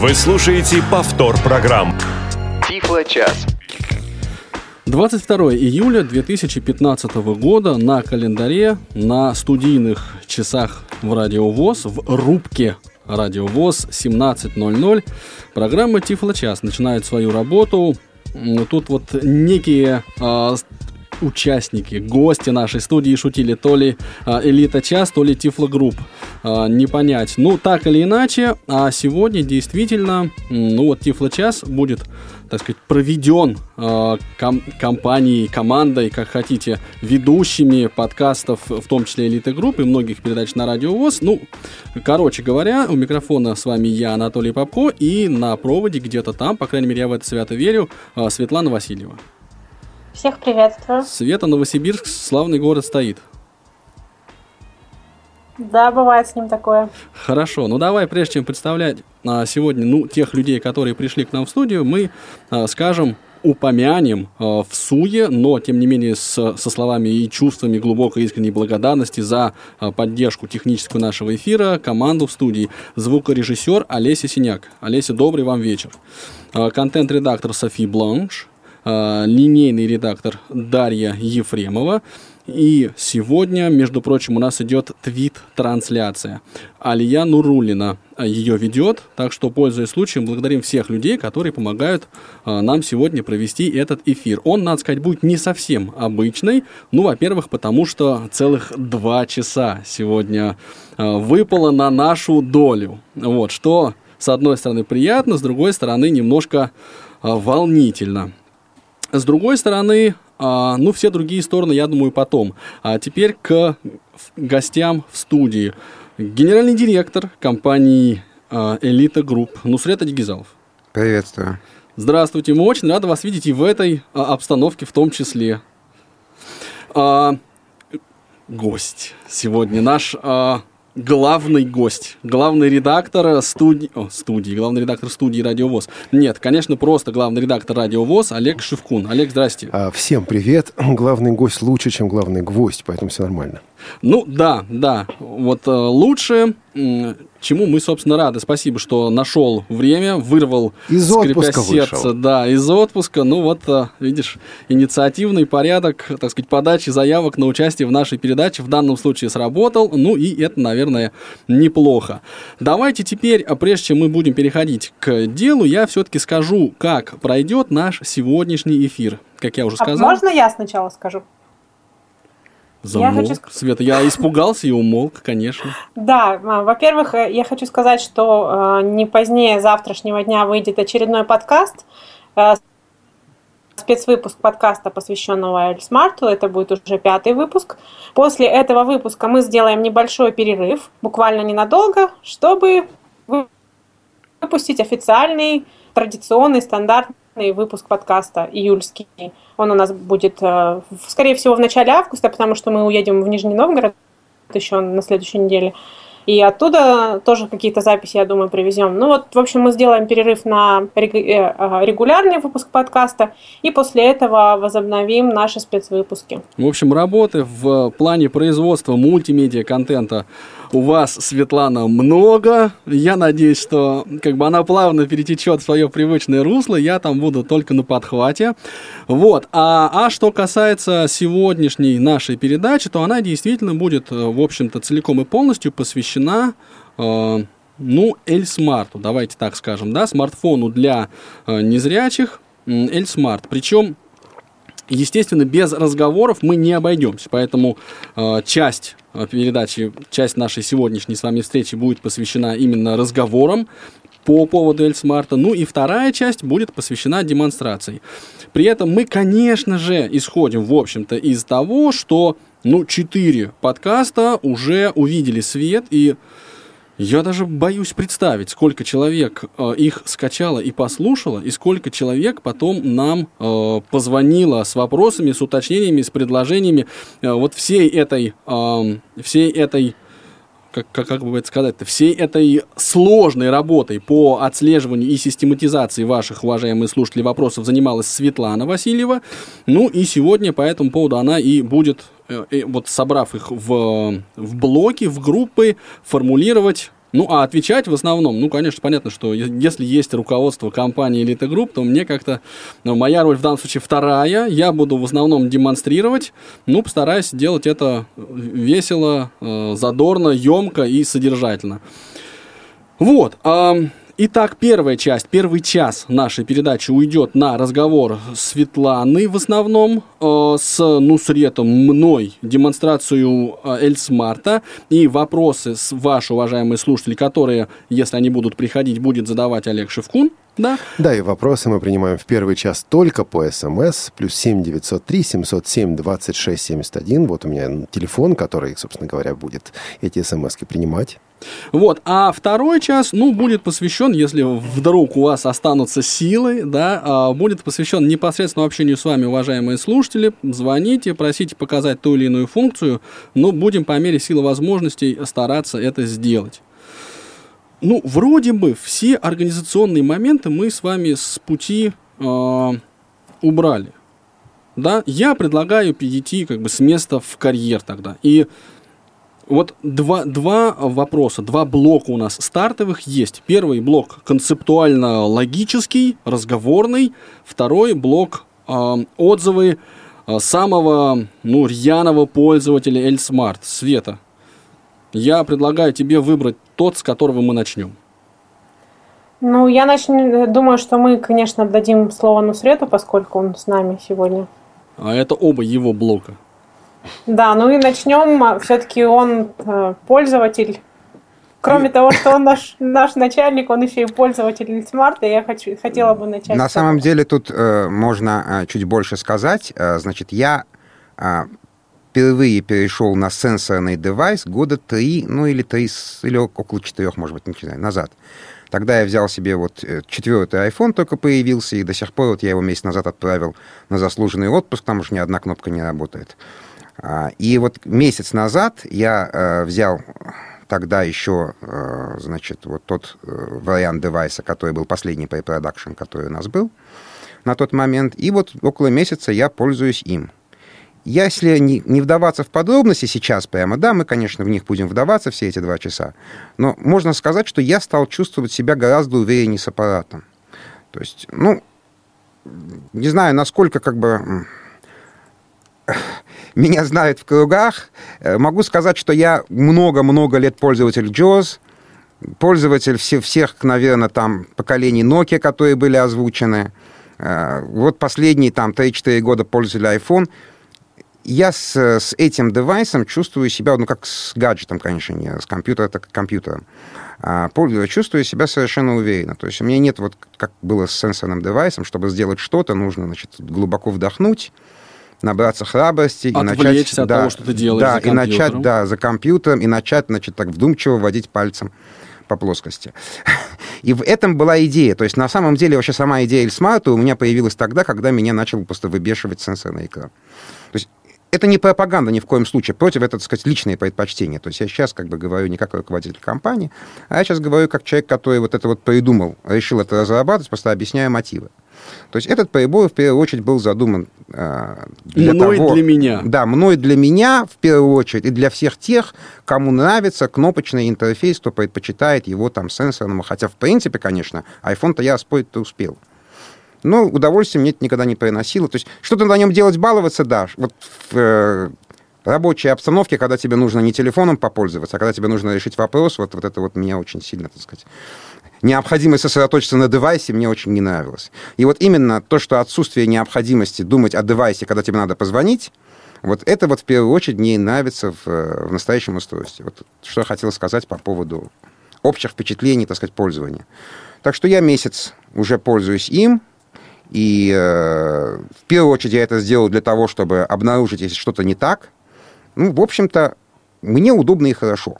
Вы слушаете повтор программ. Тифло час. 22 июля 2015 года на календаре на студийных часах в Радио ВОЗ в рубке Радио ВОЗ 17.00 программа Тифло час начинает свою работу. Тут вот некие а, участники, гости нашей студии шутили, то ли а, Элита Час, то ли Тифло Групп. А, не понять. Ну, так или иначе, а сегодня действительно, ну вот Тифло Час будет, так сказать, проведен а, ком- компанией, командой, как хотите, ведущими подкастов, в том числе Элиты Групп и многих передач на Радио ВОЗ. Ну, короче говоря, у микрофона с вами я, Анатолий Попко, и на проводе где-то там, по крайней мере, я в это свято верю, а, Светлана Васильева. Всех приветствую. Света, Новосибирск, славный город стоит. Да, бывает с ним такое. Хорошо, ну давай, прежде чем представлять а, сегодня ну, тех людей, которые пришли к нам в студию, мы а, скажем, упомянем а, в суе, но тем не менее с, со словами и чувствами глубокой искренней благодарности за а, поддержку техническую нашего эфира, команду в студии, звукорежиссер Олеся Синяк. Олеся, добрый вам вечер. А, контент-редактор Софи Бланш, линейный редактор Дарья Ефремова. И сегодня, между прочим, у нас идет твит-трансляция. Алия Нурулина ее ведет, так что, пользуясь случаем, благодарим всех людей, которые помогают а, нам сегодня провести этот эфир. Он, надо сказать, будет не совсем обычный. Ну, во-первых, потому что целых два часа сегодня а, выпало на нашу долю. Вот, что, с одной стороны, приятно, с другой стороны, немножко а, волнительно. С другой стороны, а, ну, все другие стороны, я думаю, потом. А теперь к гостям в студии. Генеральный директор компании а, Элита Групп Нусрет Адигезалов. Приветствую. Здравствуйте, мы очень рады вас видеть и в этой а, обстановке в том числе. Гость сегодня наш главный гость, главный редактор студии, о, студии, главный редактор студии Радио ВОЗ. Нет, конечно, просто главный редактор Радио ВОЗ Олег Шевкун. Олег, здрасте. А, всем привет. Главный гость лучше, чем главный гвоздь, поэтому все нормально. Ну да, да, вот э, лучше, чему мы, собственно, рады. Спасибо, что нашел время, вырвал, из отпуска сердце, вышел. да, из отпуска. Ну вот, э, видишь, инициативный порядок, так сказать, подачи заявок на участие в нашей передаче в данном случае сработал. Ну и это, наверное, неплохо. Давайте теперь, а прежде чем мы будем переходить к делу, я все-таки скажу, как пройдет наш сегодняшний эфир. Как я уже А сказал. можно я сначала скажу? Замолк. Я хочу Света, я испугался и умолк, конечно. Да, во-первых, э, я хочу сказать, что э, не позднее завтрашнего дня выйдет очередной подкаст, э, спецвыпуск подкаста, посвященного Эльсмарту. Это будет уже пятый выпуск. После этого выпуска мы сделаем небольшой перерыв, буквально ненадолго, чтобы вы- выпустить официальный, традиционный, стандартный выпуск подкаста июльский. Он у нас будет, э, скорее всего, в начале августа, потому что мы уедем в Нижний Новгород еще на следующей неделе. И оттуда тоже какие-то записи, я думаю, привезем. Ну вот, в общем, мы сделаем перерыв на э, э, регулярный выпуск подкаста, и после этого возобновим наши спецвыпуски. В общем, работы в плане производства мультимедиа-контента у вас, Светлана, много. Я надеюсь, что как бы она плавно перетечет в свое привычное русло. Я там буду только на подхвате. Вот. А, а что касается сегодняшней нашей передачи, то она действительно будет, э, в общем-то, целиком и полностью посвящена э, ну, Эльсмарту, давайте так скажем, да, смартфону для э, незрячих, Эльсмарт. Причем Естественно, без разговоров мы не обойдемся, поэтому э, часть передачи, часть нашей сегодняшней с вами встречи будет посвящена именно разговорам по поводу Эльсмарта. Ну и вторая часть будет посвящена демонстрации. При этом мы, конечно же, исходим, в общем-то, из того, что, ну, четыре подкаста уже увидели свет и я даже боюсь представить, сколько человек э, их скачало и послушало, и сколько человек потом нам э, позвонило с вопросами, с уточнениями, с предложениями э, вот всей этой, э, всей этой как, как, как бы это сказать-то, всей этой сложной работой по отслеживанию и систематизации ваших, уважаемые слушатели, вопросов занималась Светлана Васильева. Ну и сегодня по этому поводу она и будет, вот собрав их в, в блоки, в группы, формулировать Ну, а отвечать в основном, ну, конечно, понятно, что если есть руководство компании Elite Group, то мне как-то, ну, моя роль в данном случае вторая, я буду в основном демонстрировать, ну, постараюсь делать это весело, э, задорно, емко и содержательно. Вот, Итак, первая часть, первый час нашей передачи уйдет на разговор Светланы в основном э, с Нусретом, мной, демонстрацию э, Эльсмарта и вопросы с ваши, уважаемые слушатели, которые, если они будут приходить, будет задавать Олег Шевкун. Да? Да, и вопросы мы принимаем в первый час только по СМС, плюс 7 903 707 26 71. Вот у меня телефон, который, собственно говоря, будет эти смс принимать. Вот, а второй час, ну, будет посвящен, если вдруг у вас останутся силы, да, а, будет посвящен непосредственно общению с вами, уважаемые слушатели. Звоните, просите показать ту или иную функцию, но будем по мере силы возможностей стараться это сделать. Ну, вроде бы все организационные моменты мы с вами с пути э, убрали. Да, я предлагаю перейти как бы с места в карьер тогда. И вот два, два вопроса, два блока у нас стартовых есть. Первый блок концептуально-логический, разговорный. Второй блок э, отзывы э, самого ну, рьяного пользователя Эльсмарт, Света. Я предлагаю тебе выбрать тот, с которого мы начнем? Ну, я начну, думаю, что мы, конечно, дадим слово Нусрету, поскольку он с нами сегодня. А это оба его блока. Да, ну и начнем. А, Все-таки он э, пользователь. Кроме и... того, что он наш, наш начальник, он еще и пользователь смарта, я хочу, хотела бы начать. На самом деле тут э, можно э, чуть больше сказать. Э, значит, я э, впервые перешел на сенсорный девайс года три, ну или три, или около четырех, может быть, не знаю, назад. Тогда я взял себе вот э, четвертый iPhone только появился, и до сих пор вот я его месяц назад отправил на заслуженный отпуск, там уже ни одна кнопка не работает. А, и вот месяц назад я э, взял тогда еще, э, значит, вот тот вариант девайса, который был последний pre-production, который у нас был на тот момент, и вот около месяца я пользуюсь им. Если не, не вдаваться в подробности сейчас прямо, да, мы, конечно, в них будем вдаваться все эти два часа, но можно сказать, что я стал чувствовать себя гораздо увереннее с аппаратом. То есть, ну, не знаю, насколько как бы меня знают в кругах. Э, могу сказать, что я много-много лет пользователь JAWS, пользователь все, всех, наверное, там поколений Nokia, которые были озвучены. Э, вот последние там 3-4 года пользователь iPhone – я с, с этим девайсом чувствую себя, ну, как с гаджетом, конечно, не с компьютера, так компьютером. А, чувствую себя совершенно уверенно. То есть у меня нет, вот как было с сенсорным девайсом, чтобы сделать что-то, нужно, значит, глубоко вдохнуть, набраться храбрости и начать... от да, того, что ты делаешь да, и начать, да, за компьютером, и начать, значит, так вдумчиво водить пальцем по плоскости. И в этом была идея. То есть на самом деле вообще сама идея Эльсмарта у меня появилась тогда, когда меня начал просто выбешивать сенсорный экран. То есть это не пропаганда ни в коем случае, против это, так сказать, личные предпочтения. То есть я сейчас как бы говорю не как руководитель компании, а я сейчас говорю как человек, который вот это вот придумал, решил это разрабатывать, просто объясняю мотивы. То есть этот прибор в первую очередь был задуман э, для мной того... для меня. Да, мной для меня в первую очередь и для всех тех, кому нравится кнопочный интерфейс, кто предпочитает его там сенсорному. Хотя, в принципе, конечно, iPhone-то я спорить-то успел. Но удовольствие мне это никогда не приносило. То есть что-то на нем делать, баловаться, да. Вот в э, рабочей обстановке, когда тебе нужно не телефоном попользоваться, а когда тебе нужно решить вопрос, вот, вот это вот меня очень сильно, так сказать, необходимость сосредоточиться на девайсе мне очень не нравилось. И вот именно то, что отсутствие необходимости думать о девайсе, когда тебе надо позвонить, вот это вот в первую очередь мне нравится в, в настоящем устройстве. Вот что я хотел сказать по поводу общих впечатлений, так сказать, пользования. Так что я месяц уже пользуюсь им, и э, в первую очередь я это сделал для того, чтобы обнаружить, если что-то не так. Ну, в общем-то, мне удобно и хорошо.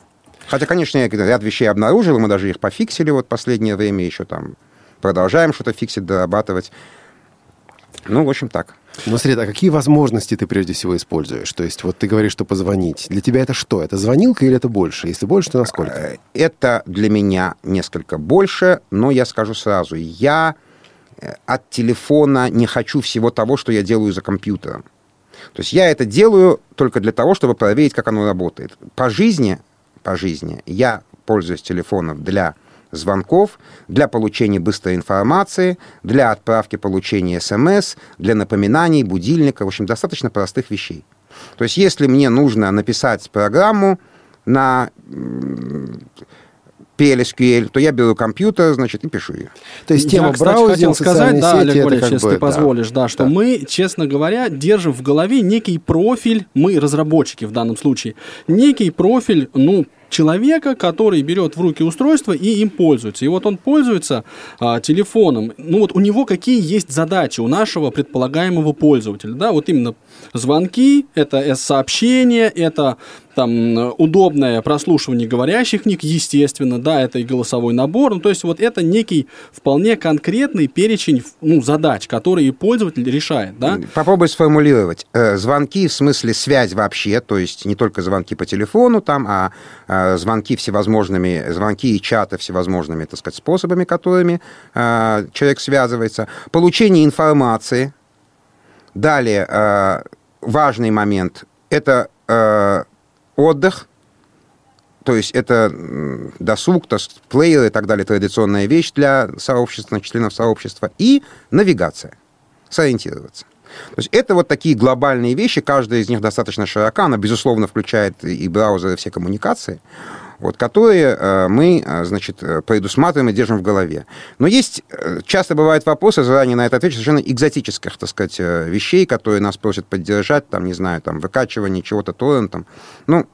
Хотя, конечно, я ряд вещей обнаружил, мы даже их пофиксили вот последнее время, еще там продолжаем что-то фиксить, дорабатывать. Ну, в общем, так. Ну, смотри, а какие возможности ты прежде всего используешь? То есть, вот ты говоришь, что позвонить. Для тебя это что? Это звонилка или это больше? Если больше, то насколько? Э, это для меня несколько больше, но я скажу сразу, я от телефона не хочу всего того, что я делаю за компьютером. То есть я это делаю только для того, чтобы проверить, как оно работает. По жизни, по жизни я пользуясь телефоном для звонков, для получения быстрой информации, для отправки получения смс, для напоминаний, будильника, в общем, достаточно простых вещей. То есть если мне нужно написать программу на PLSQL, то я беру компьютер, значит, и пишу ее. То есть тема я, кстати, браузинг, хотел сказать, да, Олег Борисович, если бы, ты позволишь, да, что да. мы, честно говоря, держим в голове некий профиль, мы, разработчики в данном случае, некий профиль, ну, человека, который берет в руки устройство и им пользуется. И вот он пользуется а, телефоном. Ну вот у него какие есть задачи у нашего предполагаемого пользователя. Да, вот именно звонки, это сообщения, это там удобное прослушивание говорящих книг, естественно, да, это и голосовой набор. Ну, то есть вот это некий вполне конкретный перечень ну, задач, которые пользователь решает, да. Попробуй сформулировать. Э, звонки в смысле связь вообще, то есть не только звонки по телефону там, а, а звонки всевозможными, звонки и чаты всевозможными, так сказать, способами, которыми человек связывается. Получение информации. Далее, важный момент – это отдых, то есть это досуг, то есть плеер и так далее, традиционная вещь для сообщества, членов сообщества, и навигация, сориентироваться. То есть это вот такие глобальные вещи, каждая из них достаточно широка, она, безусловно, включает и браузеры, и все коммуникации, вот, которые э, мы, э, значит, э, предусматриваем и держим в голове. Но есть, часто бывают вопросы, заранее на это отвечу, совершенно экзотических, так сказать, вещей, которые нас просят поддержать, там, не знаю, там, выкачивание чего-то торрентом. Ну,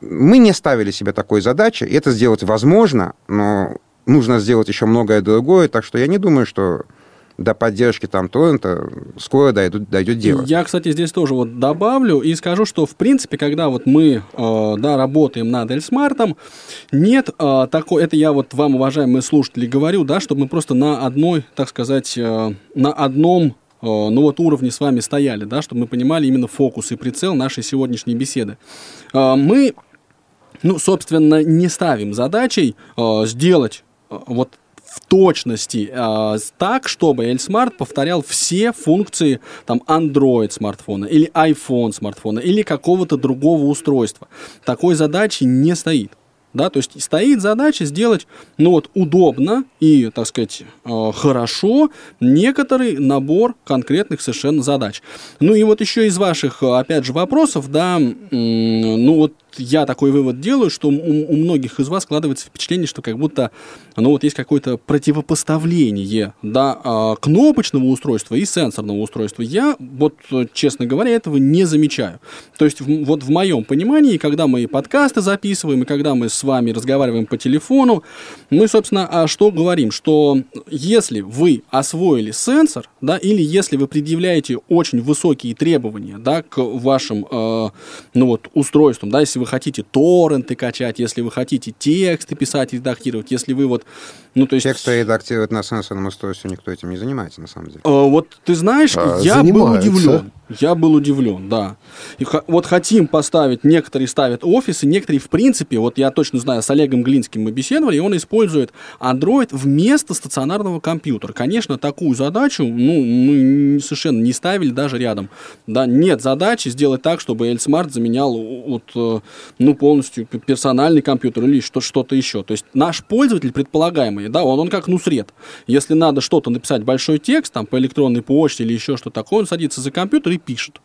мы не ставили себе такой задачи, и это сделать возможно, но нужно сделать еще многое другое, так что я не думаю, что до поддержки там торрента скоро дойдет, дойдет дело. Я, кстати, здесь тоже вот добавлю и скажу, что, в принципе, когда вот мы, э, да, работаем над Эльсмартом, нет э, такой, это я вот вам, уважаемые слушатели, говорю, да, чтобы мы просто на одной, так сказать, э, на одном э, ну вот уровне с вами стояли, да, чтобы мы понимали именно фокус и прицел нашей сегодняшней беседы. Э, мы, ну, собственно, не ставим задачей э, сделать вот в точности э, так, чтобы L-Smart повторял все функции там Android смартфона или iPhone смартфона или какого-то другого устройства. Такой задачи не стоит. Да, то есть стоит задача сделать, ну вот, удобно и, так сказать, э, хорошо некоторый набор конкретных совершенно задач. Ну и вот еще из ваших, опять же, вопросов, да, ну вот я такой вывод делаю, что у, у многих из вас складывается впечатление, что как будто ну, вот есть какое-то противопоставление да, а, кнопочного устройства и сенсорного устройства. Я, вот, честно говоря, этого не замечаю. То есть, в, вот в моем понимании, когда мы подкасты записываем, и когда мы с вами разговариваем по телефону, мы, собственно, а что говорим? Что если вы освоили сенсор, да, или если вы предъявляете очень высокие требования да, к вашим э, ну, вот, устройствам, да, если вы хотите торренты качать, если вы хотите тексты писать и редактировать, если вы вот... Ну, то есть... Тексты редактировать на сенсорном устройстве никто этим не занимается, на самом деле. А, вот ты знаешь, а, я занимаются. был удивлен. Я был удивлен, да. И вот хотим поставить, некоторые ставят офисы, некоторые, в принципе, вот я точно знаю, с Олегом Глинским мы беседовали, и он использует Android вместо стационарного компьютера. Конечно, такую задачу, ну, мы совершенно не ставили даже рядом. Да, нет задачи сделать так, чтобы ElSmart заменял вот, э, ну, полностью персональный компьютер или что-то еще. То есть наш пользователь предполагаемый, да, он, он как Нусрет. Если надо что-то написать большой текст, там, по электронной почте или еще что такое, он садится за компьютер и пишет.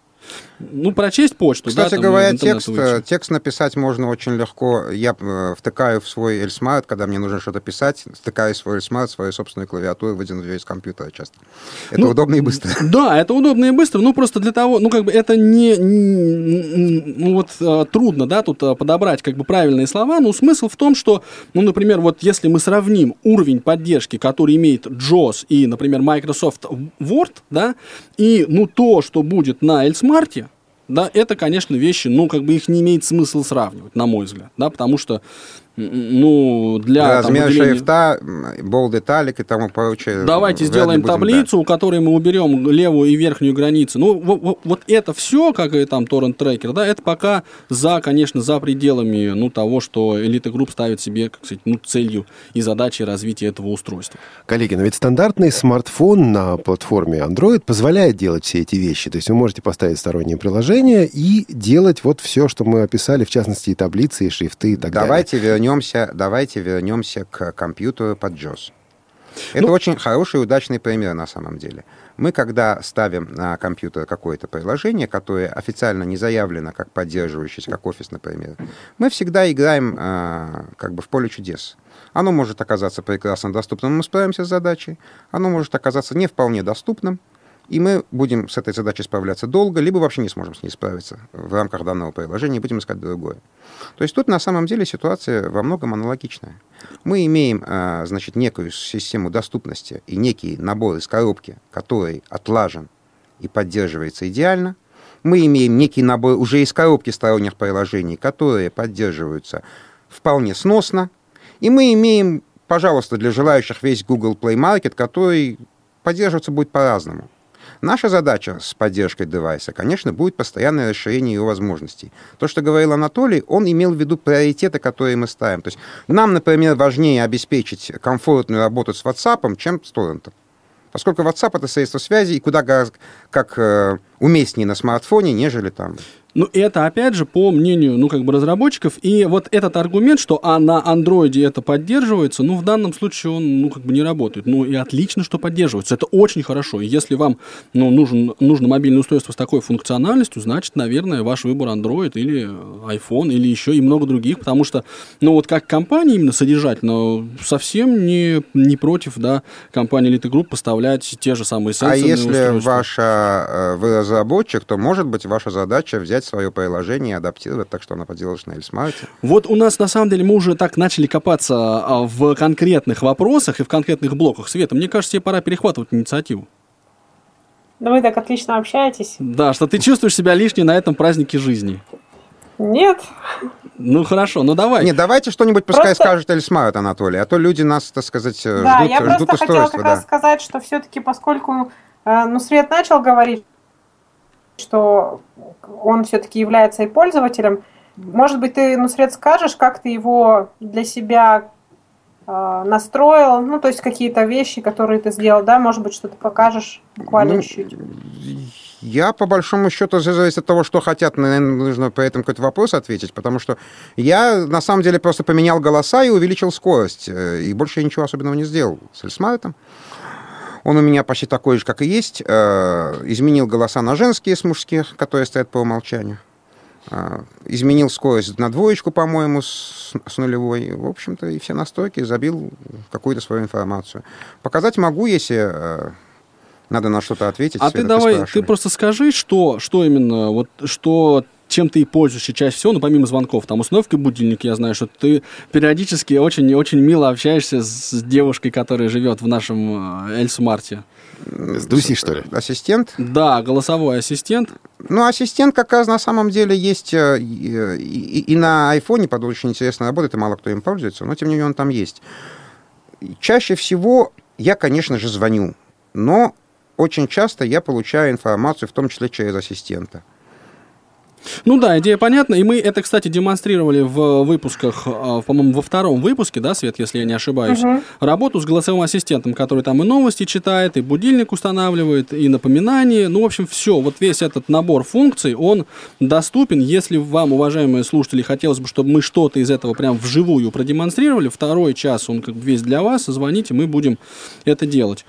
Ну, прочесть почту. Кстати да, говоря, текст, э, текст написать можно очень легко. Я э, втыкаю в свой ElSmart, когда мне нужно что-то писать, втыкаю в свой ElSmart, свою собственную клавиатуру, выдвину ее из компьютера часто. Это ну, удобно и быстро. Да, это удобно и быстро, ну, просто для того, ну, как бы это не, ну, вот э, трудно, да, тут подобрать как бы правильные слова, но смысл в том, что, ну, например, вот если мы сравним уровень поддержки, который имеет JOS и, например, Microsoft Word, да, и, ну, то, что будет на Эльсмарте, да, это, конечно, вещи, ну, как бы их не имеет смысла сравнивать, на мой взгляд, да, потому что ну, для... Размер там, выделения... шрифта, бол деталик и тому прочее. Давайте сделаем будем, таблицу, да. у которой мы уберем левую и верхнюю границу. Ну, вот, вот это все, как и там торрент трекер, да, это пока за, конечно, за пределами, ну, того, что Elite Group ставит себе, как сказать, ну, целью и задачей развития этого устройства. Коллеги, но ведь стандартный смартфон на платформе Android позволяет делать все эти вещи. То есть вы можете поставить стороннее приложение и делать вот все, что мы описали, в частности, и таблицы, и шрифты и так Давайте далее. вернем вернемся, давайте вернемся к компьютеру под JOS. Это ну, очень хороший и удачный пример на самом деле. Мы, когда ставим на компьютер какое-то приложение, которое официально не заявлено как поддерживающееся, как офис, например, мы всегда играем э, как бы в поле чудес. Оно может оказаться прекрасно доступным, мы справимся с задачей. Оно может оказаться не вполне доступным, и мы будем с этой задачей справляться долго, либо вообще не сможем с ней справиться в рамках данного приложения и будем искать другое. То есть тут на самом деле ситуация во многом аналогичная. Мы имеем, а, значит, некую систему доступности и некий набор из коробки, который отлажен и поддерживается идеально. Мы имеем некий набор уже из коробки сторонних приложений, которые поддерживаются вполне сносно. И мы имеем, пожалуйста, для желающих весь Google Play Market, который поддерживаться будет по-разному. Наша задача с поддержкой девайса, конечно, будет постоянное расширение его возможностей. То, что говорил Анатолий, он имел в виду приоритеты, которые мы ставим. То есть нам, например, важнее обеспечить комфортную работу с WhatsApp, чем с торрентом. Поскольку WhatsApp это средство связи, и куда как э, уместнее на смартфоне, нежели там ну, это, опять же, по мнению, ну, как бы разработчиков. И вот этот аргумент, что а на андроиде это поддерживается, ну, в данном случае он, ну, как бы не работает. Ну, и отлично, что поддерживается. Это очень хорошо. И если вам, ну, нужен, нужно мобильное устройство с такой функциональностью, значит, наверное, ваш выбор Android или iPhone, или еще и много других, потому что, ну, вот как компания именно содержательно совсем не, не против, да, компания Elite Group поставлять те же самые сенсорные А если устройства. ваша, э, вы разработчик, то, может быть, ваша задача взять свое приложение и адаптировать так, что оно поделалось на Эльсмарте. Вот у нас, на самом деле, мы уже так начали копаться а, в конкретных вопросах и в конкретных блоках. Света, мне кажется, тебе пора перехватывать инициативу. Да вы так отлично общаетесь. Да, что ты чувствуешь себя лишней на этом празднике жизни. Нет. Ну хорошо, ну давай. Не, давайте что-нибудь пускай просто... скажет Эльсмарт, Анатолий, а то люди нас, так сказать, да, ждут, я просто ждут хотела как да. раз сказать, что все-таки поскольку э, ну, Свет начал говорить, что он все-таки является и пользователем. Может быть, ты, ну, сред скажешь, как ты его для себя э, настроил, ну, то есть какие-то вещи, которые ты сделал, да, может быть, что-то покажешь буквально ну, чуть-чуть. Я, по большому счету, зависит от того, что хотят, наверное, нужно по этому какой-то вопрос ответить, потому что я, на самом деле, просто поменял голоса и увеличил скорость, э, и больше я ничего особенного не сделал с Эльсмартом. Он у меня почти такой же, как и есть. Э, изменил голоса на женские с мужских, которые стоят по умолчанию. Э, изменил скорость на двоечку, по-моему, с, с нулевой. В общем-то, и все настройки забил какую-то свою информацию. Показать могу, если э, надо на что-то ответить. А ты давай, ты просто скажи, что, что именно, вот что чем ты и пользуешься чаще всего, ну, помимо звонков, там, установка будильника, я знаю, что ты периодически очень-очень мило общаешься с девушкой, которая живет в нашем э, Эльсмарте. С Дуси, что ли? Ассистент? Да, голосовой ассистент. Ну, ассистент как раз на самом деле есть э, и, и, и на айфоне, под очень интересно работает, и мало кто им пользуется, но тем не менее он там есть. Чаще всего я, конечно же, звоню, но очень часто я получаю информацию, в том числе через ассистента. Ну да, идея понятна. И мы это, кстати, демонстрировали в выпусках, а, по-моему, во втором выпуске, да, Свет, если я не ошибаюсь, угу. работу с голосовым ассистентом, который там и новости читает, и будильник устанавливает, и напоминания. Ну, в общем, все. Вот весь этот набор функций, он доступен. Если вам, уважаемые слушатели, хотелось бы, чтобы мы что-то из этого прям вживую продемонстрировали, второй час он как бы весь для вас, звоните, мы будем это делать.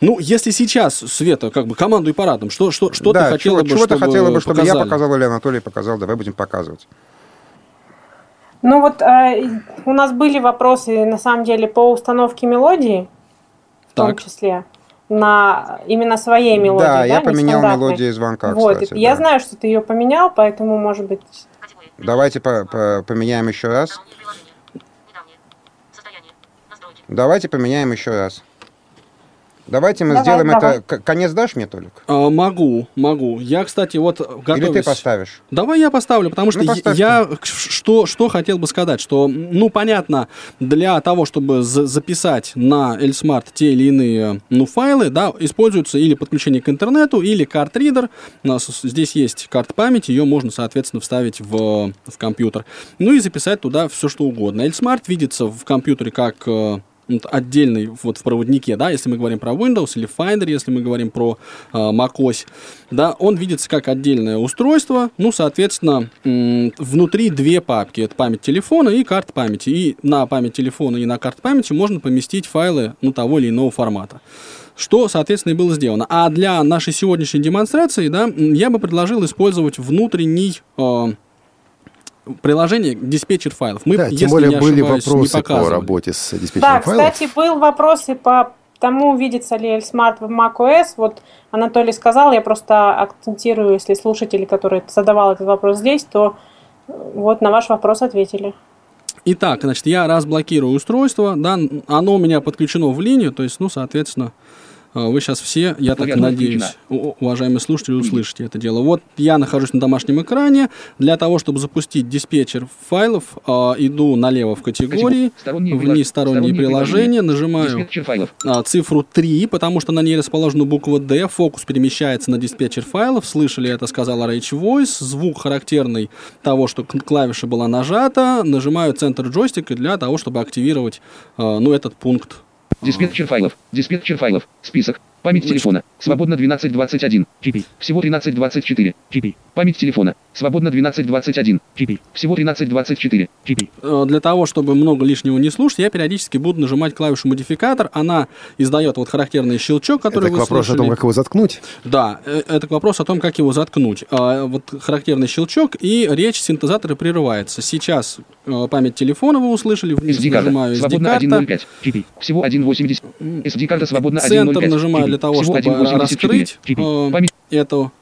Ну, если сейчас, Света, как бы команду и парадом, что, что, что да, ты хотела чего, бы, чего чтобы хотела бы, чтобы показали? я показал или Анатолий показал, давай будем показывать. Ну вот э, у нас были вопросы, на самом деле, по установке мелодии, в так. том числе, на именно своей мелодии. Да, да я поменял мелодию звонка, Вот, кстати, я да. знаю, что ты ее поменял, поэтому, может быть... Давайте по -по поменяем еще раз. Давайте поменяем еще раз. Давайте мы давай, сделаем давай. это. Конец дашь мне, Толик? А, могу, могу. Я, кстати, вот готовлюсь. Или ты поставишь? Давай я поставлю, потому что ну, я что, что хотел бы сказать, что, ну, понятно, для того, чтобы записать на Эльсмарт те или иные ну, файлы, да, используются или подключение к интернету, или карт-ридер. У нас здесь есть карта памяти, ее можно, соответственно, вставить в, в компьютер. Ну и записать туда все, что угодно. Эльсмарт видится в компьютере как э, вот отдельный вот в проводнике, да, если мы говорим про Windows или Finder, если мы говорим про э, macOS, да, он видится как отдельное устройство, ну, соответственно, внутри две папки, это память телефона и карта памяти, и на память телефона и на карту памяти можно поместить файлы, ну, того или иного формата. Что, соответственно, и было сделано. А для нашей сегодняшней демонстрации, да, я бы предложил использовать внутренний э, приложение диспетчер файлов. Мы, Да, если тем более не были ошибаюсь, не вопросы по показывали. работе с диспетчером Да, файлов. кстати, был вопрос и по тому, видится ли Smart в macOS. Вот Анатолий сказал, я просто акцентирую, если слушатели, который задавал этот вопрос здесь, то э, вот на ваш вопрос ответили. Итак, значит, я разблокирую устройство, да, оно у меня подключено в линию, то есть, ну, соответственно, вы сейчас все, я так Клавиатура надеюсь, уважаемые слушатели, услышите это дело. Вот я нахожусь на домашнем экране. Для того, чтобы запустить диспетчер файлов, э, иду налево в категории, Сторонние вниз сторонние приложения, нажимаю а, цифру 3, потому что на ней расположена буква D, фокус перемещается на диспетчер файлов, слышали это, сказала Rage Voice, звук характерный того, что клавиша была нажата, нажимаю центр джойстика для того, чтобы активировать, а, ну, этот пункт. Диспетчер файлов. Диспетчер файлов. Список. Память телефона. Свободно 1221. GB. Всего 1324. GB. Память телефона. Свободно 1221. GB. Всего 1324. GB. Э, Для того, чтобы много лишнего не слушать, я периодически буду нажимать клавишу модификатор, она издает вот характерный щелчок, который Это к вы вопросу о слышали. том, как его заткнуть. Да, э, это к вопросу о том, как его заткнуть. Вот характерный щелчок, и речь синтезатора прерывается. Сейчас э, память телефона вы услышали, вниз SD-карта. нажимаю Свободно SD-карта. 1.05. GB. Всего 1.80. SD-карта свободно 1.05. Центр нажимаю. Для того, Всего чтобы 1.84. раскрыть э, эту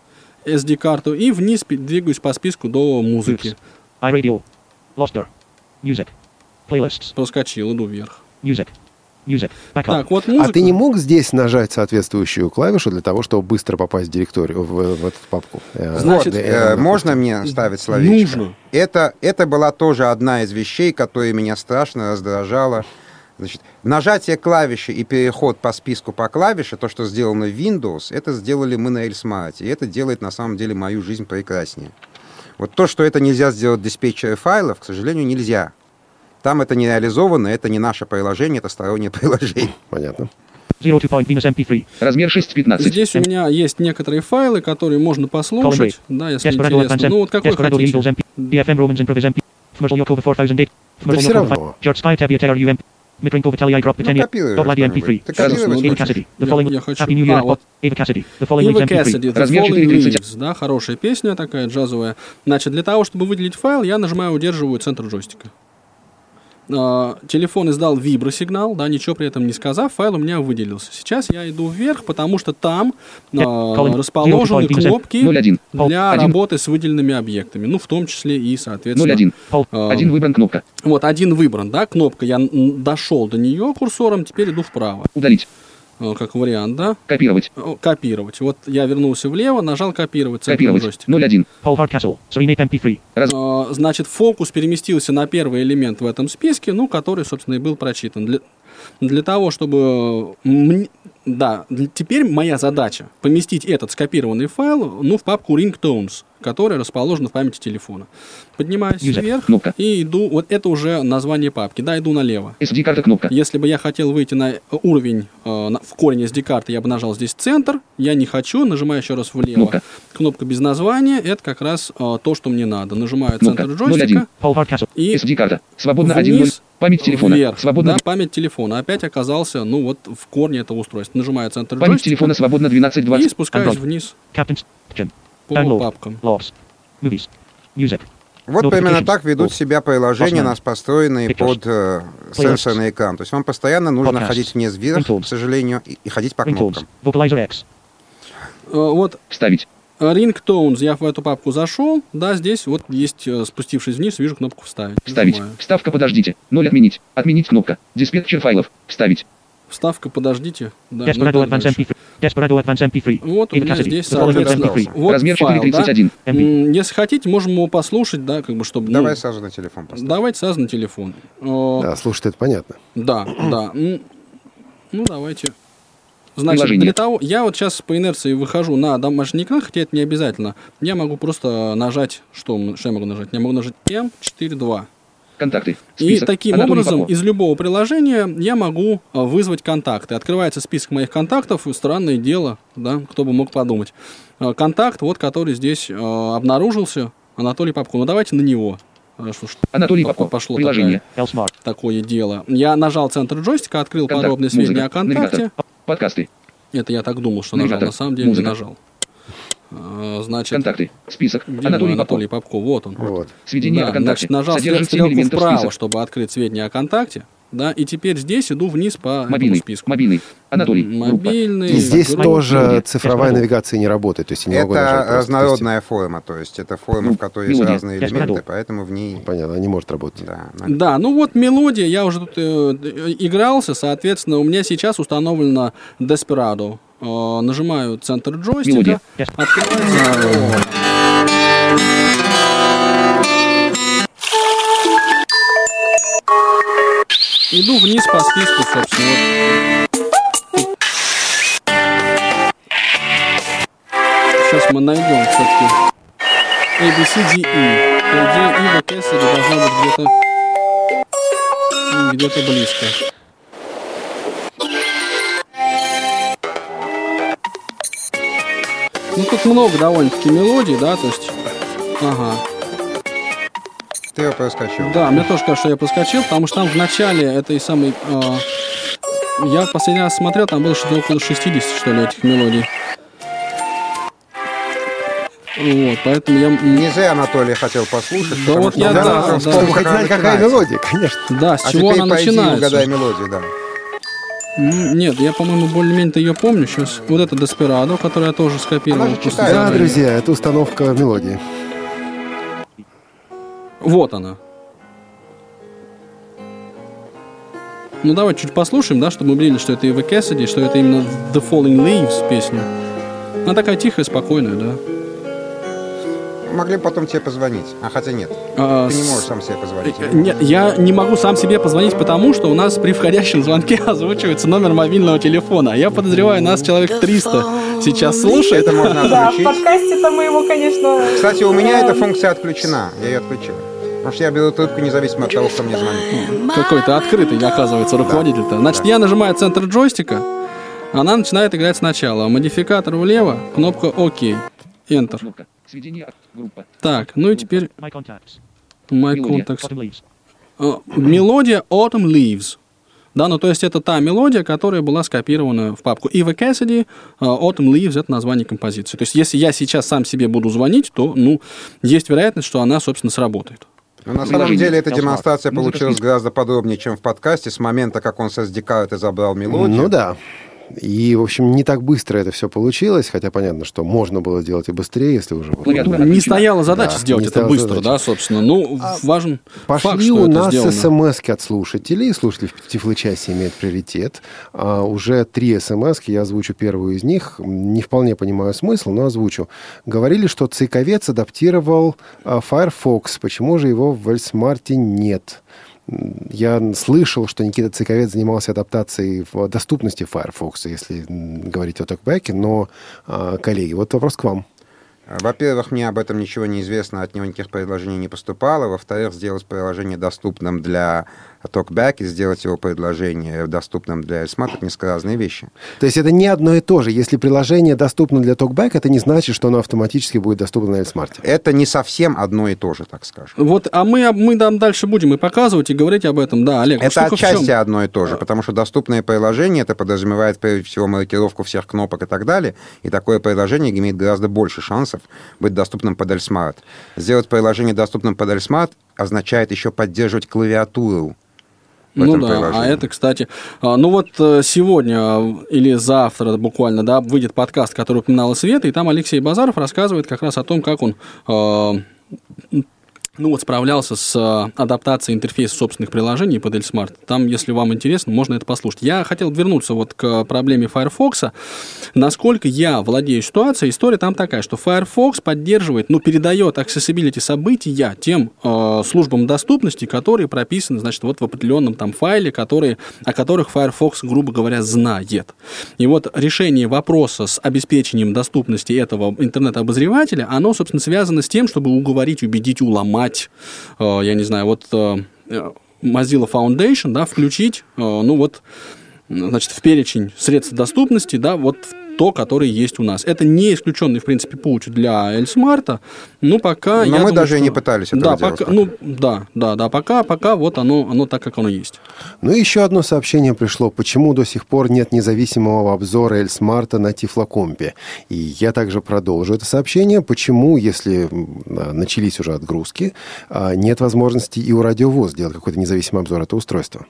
SD-карту, и вниз двигаюсь по списку до музыки. iRadio. Loster. Music. Playlists. Проскочил, иду вверх. Music. Music. Так, вот музыка. А ты не мог здесь нажать соответствующую клавишу для того, чтобы быстро попасть в директорию, в, в эту папку? Э, Значит, для- Э, э, можно мне ставить словечко? Нужно. Это, это была тоже одна из вещей, которая меня страшно раздражала. Значит, нажатие клавиши и переход по списку по клавише, то, что сделано в Windows, это сделали мы на Elsmart. И это делает на самом деле мою жизнь прекраснее. Вот то, что это нельзя сделать в диспетчере файлов, к сожалению, нельзя. Там это не реализовано, это не наше приложение, это стороннее приложение. Понятно. 02 point Venus MP3. Размер 6.15. Здесь у меня есть некоторые файлы, которые можно послушать. Да, если интересно. Ну, вот какой хотите. Eagles MP. DFM Romans Improvise MP. Commercial Yoko 4008. Да все равно. Mitrinko Vitalia Drop Ну, Dot Ladi что-нибудь. MP3. Ты Сейчас, копируй ну, Ava хочу. Cassidy. The Я- following я хочу. Happy New Year. А, вот. Ava Cassidy. The following Ива week's MP3. Cassidy, The Размер Falling 4.30. Leaves, да, хорошая песня такая, джазовая. Значит, для того, чтобы выделить файл, я нажимаю удерживаю центр джойстика. А, телефон издал вибросигнал, да, ничего при этом не сказав, файл у меня выделился. Сейчас я иду вверх, потому что там а, Colin, расположены 0.1. кнопки 0.1. для работы с выделенными объектами, ну, в том числе и, соответственно... 0.1. а, Один выбран кнопка. Вот, один выбран, да, кнопка, я дошел до нее курсором, теперь иду вправо, Удалить. А, как вариант, да, Копировать. Копировать. Вот я вернулся влево, нажал копировать центр Копировать. джойстика. 0.1. Paul Hardcastle. Serenade MP3. А, Значит, фокус переместился на первый элемент в этом списке, ну, который, собственно, и был прочитан. Для, для того, чтобы... Да, теперь моя задача поместить этот скопированный файл, ну, в папку Ringtones, которая расположена в памяти телефона. Поднимаюсь User. вверх Кнопка. и иду... Вот это уже название папки. Да, иду налево. SD-карта кнопка. Если бы я хотел выйти на уровень э, на- в корень SD-карты, я бы нажал здесь центр. Я не хочу, нажимаю еще раз влево. Кнопка. Кнопка без названия, это как раз э, то, что мне надо. Нажимаю Кнопка. центр джойстика 0.1. Paul Hardcastle. и SD-карта. Свободно 1.0. вниз, Память телефона. вверх, Свободно. да, память телефона. Опять оказался, ну вот, в корне этого устройства. Нажимаю центр Память джойстика телефона свободно и 12.20. спускаюсь Android. вниз Kitchen. по Download. папкам. Logs. Movies. Music. Вот примерно так ведут себя приложения, у нас построенные под э, сенсорный экран. То есть вам постоянно нужно Podcasts. ходить вниз вверх, к сожалению, и, и ходить по кнопкам. Vocalizer X. Э, Вот Вставить. Ringtones, я в эту папку зашел, да, здесь вот есть, э, спустившись вниз, вижу кнопку «Вставить». Вставить. Нажимаю. Вставка подождите. 0 отменить. Отменить кнопка. Диспетчер файлов. Вставить. Вставка «Подождите». Да, ну, Desperado идем Advance дальше. MP3. Desperado Advance MP3. Вот у меня здесь, соответственно, MP3. вот Размер файл, да. 4.31. MB. М, Если хотите, можем его послушать, да, как бы, чтобы... Давай ну, сразу на телефон поставим. Давайте сразу на телефон. О, Да, слушай, это понятно. Да, да. Ну, давайте. Значит, Приложение. для того, я вот сейчас по инерции выхожу на домашний экран, хотя это не обязательно. Я могу просто нажать, что, что я могу нажать? Я могу нажать M42. Контакты. И Список. таким Анатолий образом Попов. из любого приложения я могу а, вызвать контакты. Открывается список моих контактов, и странное дело, да, кто бы мог подумать. А, Контакт, вот который здесь а, обнаружился, Анатолий Попко. Ну давайте на него. Анатолий пошло Попов. такое- Приложение. L-Smart. такое дело. Я нажал центр джойстика, открыл Контакт. подробные сведения Музыка. о контакте. Навигатор. Подкасты. Это я так думал, что нажал, Навигатор. на самом деле Музыка. не нажал. А, Значит, Контакты. Список. где Анатолий Анатолий Попов. Попко? Вот он. Вот. Сведения Да, о контакте. значит, нажал Содержит стрелку вправо, список. чтобы открыть сведения о контакте. Да, и теперь здесь иду вниз по этому Мобильный. списку. Мобильный. Анатолий. Мобильный. И здесь группа. тоже цифровая навигация не работает. То есть я не могу Это. То есть, разнородная форма, то есть это форма, Ну, в которой есть мелодия. разные Я элементы, поэтому в ней... Понятно, она не может работать. Да, она- Да, ну вот мелодия, я уже тут э, э, игрался, соответственно, у меня сейчас установлено Desperado. Э, нажимаю центр джойстика, Мелодия. Открывается... Иду вниз по списку, собственно. Сейчас мы найдем все-таки A, B, C, D, E. По идее, Ива Кессери должна быть где-то где-то близко. Тут много довольно-таки мелодий, да, то есть... Ага. Ты его проскочил. Да, мне тоже кажется, что я проскочил, потому что там в начале этой самой... э, я в последний раз смотрел, там было что-то около 60, что ли, этих мелодий. Вот, поэтому я... Не зря Анатолий хотел послушать. Да вот я да, да. хоть знать, какая мелодия, конечно. Да, с А чего она начинается? угадай мелодию, да. Ну, Нет, я, по-моему, более-менее ее помню сейчас. Вот это Деспирадо, который я тоже скопировал. Она же. Да, друзья, это установка мелодии. Вот она. Ну, давай чуть послушаем, да, чтобы мы убедились, что это Ива Кэссиди, что это именно The Falling Leaves песня. Она такая тихая, спокойная, да. Могли потом тебе позвонить. А хотя нет. А, Ты не можешь сам себе позвонить. Э, Нет, я не могу сам себе позвонить, потому что у нас при входящем звонке озвучивается номер мобильного телефона. Я подозреваю, нас человек 300 сейчас слушает. Это можно Да, в отключить. подкасте-то мы его, конечно... Кстати, у меня эта функция отключена. Я ее отключил. Потому что я беру трубку независимо от того, кто мне звонит. Какой-то открытый, оказывается, руководитель-то. Значит, я нажимаю центр джойстика, она начинает играть сначала. Модификатор влево, кнопка ОК. Enter. Сведения. от- Группа. Так, ну и теперь My contacts. My Мелодия. Contacts. Autumn leaves. Э, Мелодия Autumn Leaves. Да, ну то есть это та мелодия, которая была скопирована в папку Ива Кэссиди. э, Autumn Leaves — это название композиции. То есть если я сейчас сам себе буду звонить, то, ну, есть вероятность, что она, собственно, сработает. Но на самом деле эта демонстрация Музыка получилась гораздо подробнее, чем в подкасте, с момента, как он со SDK это забрал мелодию. Ну да. И, в общем, не так быстро это все получилось, хотя понятно, что можно было сделать и быстрее, если уже... Клавиатура Не стояла задача Да, сделать это быстро, задача. да, собственно. Ну, важен факт, Пошли что у нас смс от слушателей. Слушатели в Тифлы-часе имеют приоритет. А, уже три смс я озвучу первую из них. Не вполне понимаю смысл, но озвучу. Говорили, что цейковец адаптировал а, Firefox. Почему же его в Эльсмарте нет? Я слышал, что Никита Цейковец занимался адаптацией в доступности Firefox, если говорить о токбеке, но, а, коллеги, вот вопрос к вам. Во-первых, мне об этом ничего не известно, от него никаких предложений не поступало. Во-вторых, сделать приложение доступным для TalkBack и сделать его предложение доступным для Smart — это несколько разные вещи. То есть это не одно и то же. Если приложение доступно для TalkBack, это не значит, что оно автоматически будет доступно на Эльсмарте. Это не совсем одно и то же, так скажем. Вот, а мы, мы там дальше будем и показывать, и говорить об этом. Да, Олег, Это отчасти одно и то же, потому что доступное приложение это подразумевает прежде всего маркировку всех кнопок и так далее, и такое приложение имеет гораздо больше шансов быть доступным под ElSmart. Сделать приложение доступным под ElSmart означает еще поддерживать клавиатуру в Ну этом да, приложении. а это, кстати, а, ну вот э, сегодня э, или завтра буквально, да, выйдет подкаст, который упоминала Света, и там Алексей Базаров рассказывает как раз о том, как он э, ну вот справлялся с э, адаптацией интерфейса собственных приложений под Эльсмарт. Там, если вам интересно, можно это послушать. Я хотел вернуться вот к проблеме Firefox. Насколько я владею ситуацией, история там такая, что Firefox поддерживает, ну, передает accessibility события тем э, службам доступности, которые прописаны, значит, вот в определенном там файле, которые, о которых Firefox, грубо говоря, знает. И вот решение вопроса с обеспечением доступности этого интернет-обозревателя, оно, собственно, связано с тем, чтобы уговорить, убедить, уломать нажимать, э, я не знаю, вот э, Mozilla Foundation, да, включить, э, ну вот, значит, в перечень средств доступности, да, вот то, который есть у нас. Это не исключенный, в принципе, путь для Эльсмарта, но пока... Но я мы думаю, даже и что- не пытались этого да, делать пока, ну, да, да, да, пока, пока вот оно, оно так, как оно есть. Ну и еще одно сообщение пришло. Почему до сих пор нет независимого обзора Эльсмарта на Тифлокомпе? И я также продолжу это сообщение. Почему, если начались уже отгрузки, а, нет возможности и у Радиовоз сделать какой-то независимый обзор этого устройства?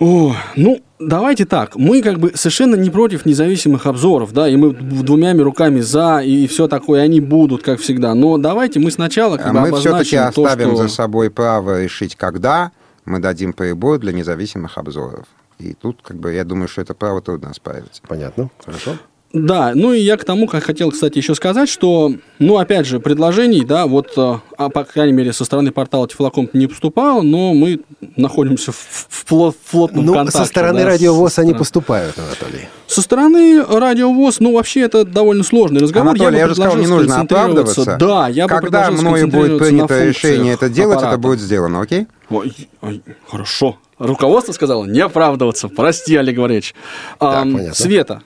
О, ну, давайте так. Мы как бы совершенно не против независимых обзоров, да, и мы двумя руками за, и все такое, они будут, как всегда. Но давайте мы сначала как А бы мы все-таки обозначим то, оставим что- за собой право решить, когда мы дадим прибор для независимых обзоров. И тут, как бы, я думаю, что это право трудно оспаривать. Понятно? Хорошо. Да, ну и я к тому, как хотел, кстати, еще сказать, что, ну, опять же, предложений, да, вот, э, а, по крайней мере, со стороны портала Тифлокомп не поступало, но мы находимся в, в пло- в плотном Ну, контакте. со стороны да, Радиовоз они со- поступают, Анатолий. Со стороны радиовоз, ну, вообще это довольно сложный разговор. Анатолий, я, бы же сказал, не нужно оправдываться. Да, я бы Когда мною будет принято решение это делать, это аппарата. будет сделано, окей? Ой, ой, хорошо. Руководство сказало не оправдываться. Прости, Олег Валерьевич. Так, Ам, понятно. Света,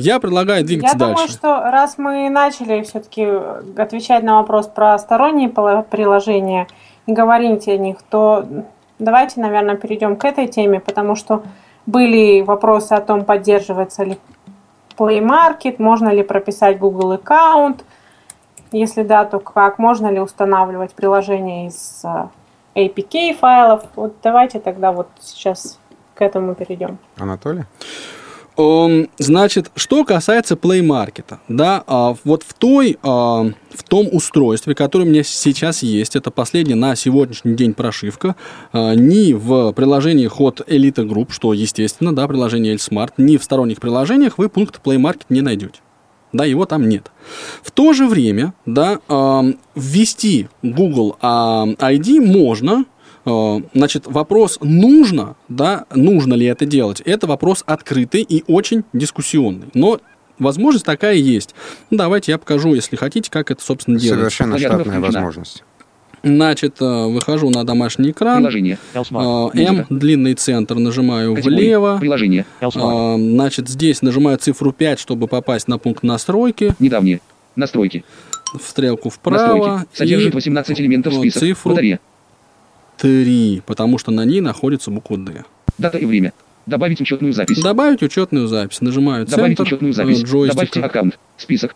я предлагаю двигаться Я дальше. думаю, что раз мы начали все-таки отвечать на вопрос про сторонние приложения и говорить о них, то давайте, наверное, перейдем к этой теме, потому что были вопросы о том, поддерживается ли Play Market, можно ли прописать Google аккаунт, если да, то как, можно ли устанавливать приложение из э, APK файлов. Вот давайте тогда вот сейчас к этому перейдем. Анатолий? Эм, Значит, что касается Play Market, да, а, вот в той, а, в том устройстве, которое у меня сейчас есть, это последняя на сегодняшний день прошивка, а, ни в приложениях от Elite Group, что естественно, да, приложение L-Smart, ни в сторонних приложениях вы пункт Play Market не найдете. Да, его там нет. В то же время, да, ввести Google ID можно. А, Значит, вопрос нужно, да, нужно ли это делать, это вопрос открытый и очень дискуссионный. Но возможность такая есть. Ну, давайте я покажу, если хотите, как это, собственно, делается. Совершенно штатная возможность. Значит, э, выхожу на домашний экран. Приложение. Elsmart. А, М, длинный центр, нажимаю Категории. влево. Приложение. Elsmart. Значит, здесь нажимаю цифру 5, чтобы попасть на пункт настройки. Недавние. Настройки. В стрелку вправо. Настройки. Содержит и 18 элементов список. цифру. Батарея. 3, потому что на ней находится буква D. Дата и время. Добавить учетную запись. Добавить учетную запись. Нажимаю Добавить центр учетную э, запись. Добавьте джойстика. аккаунт. Список.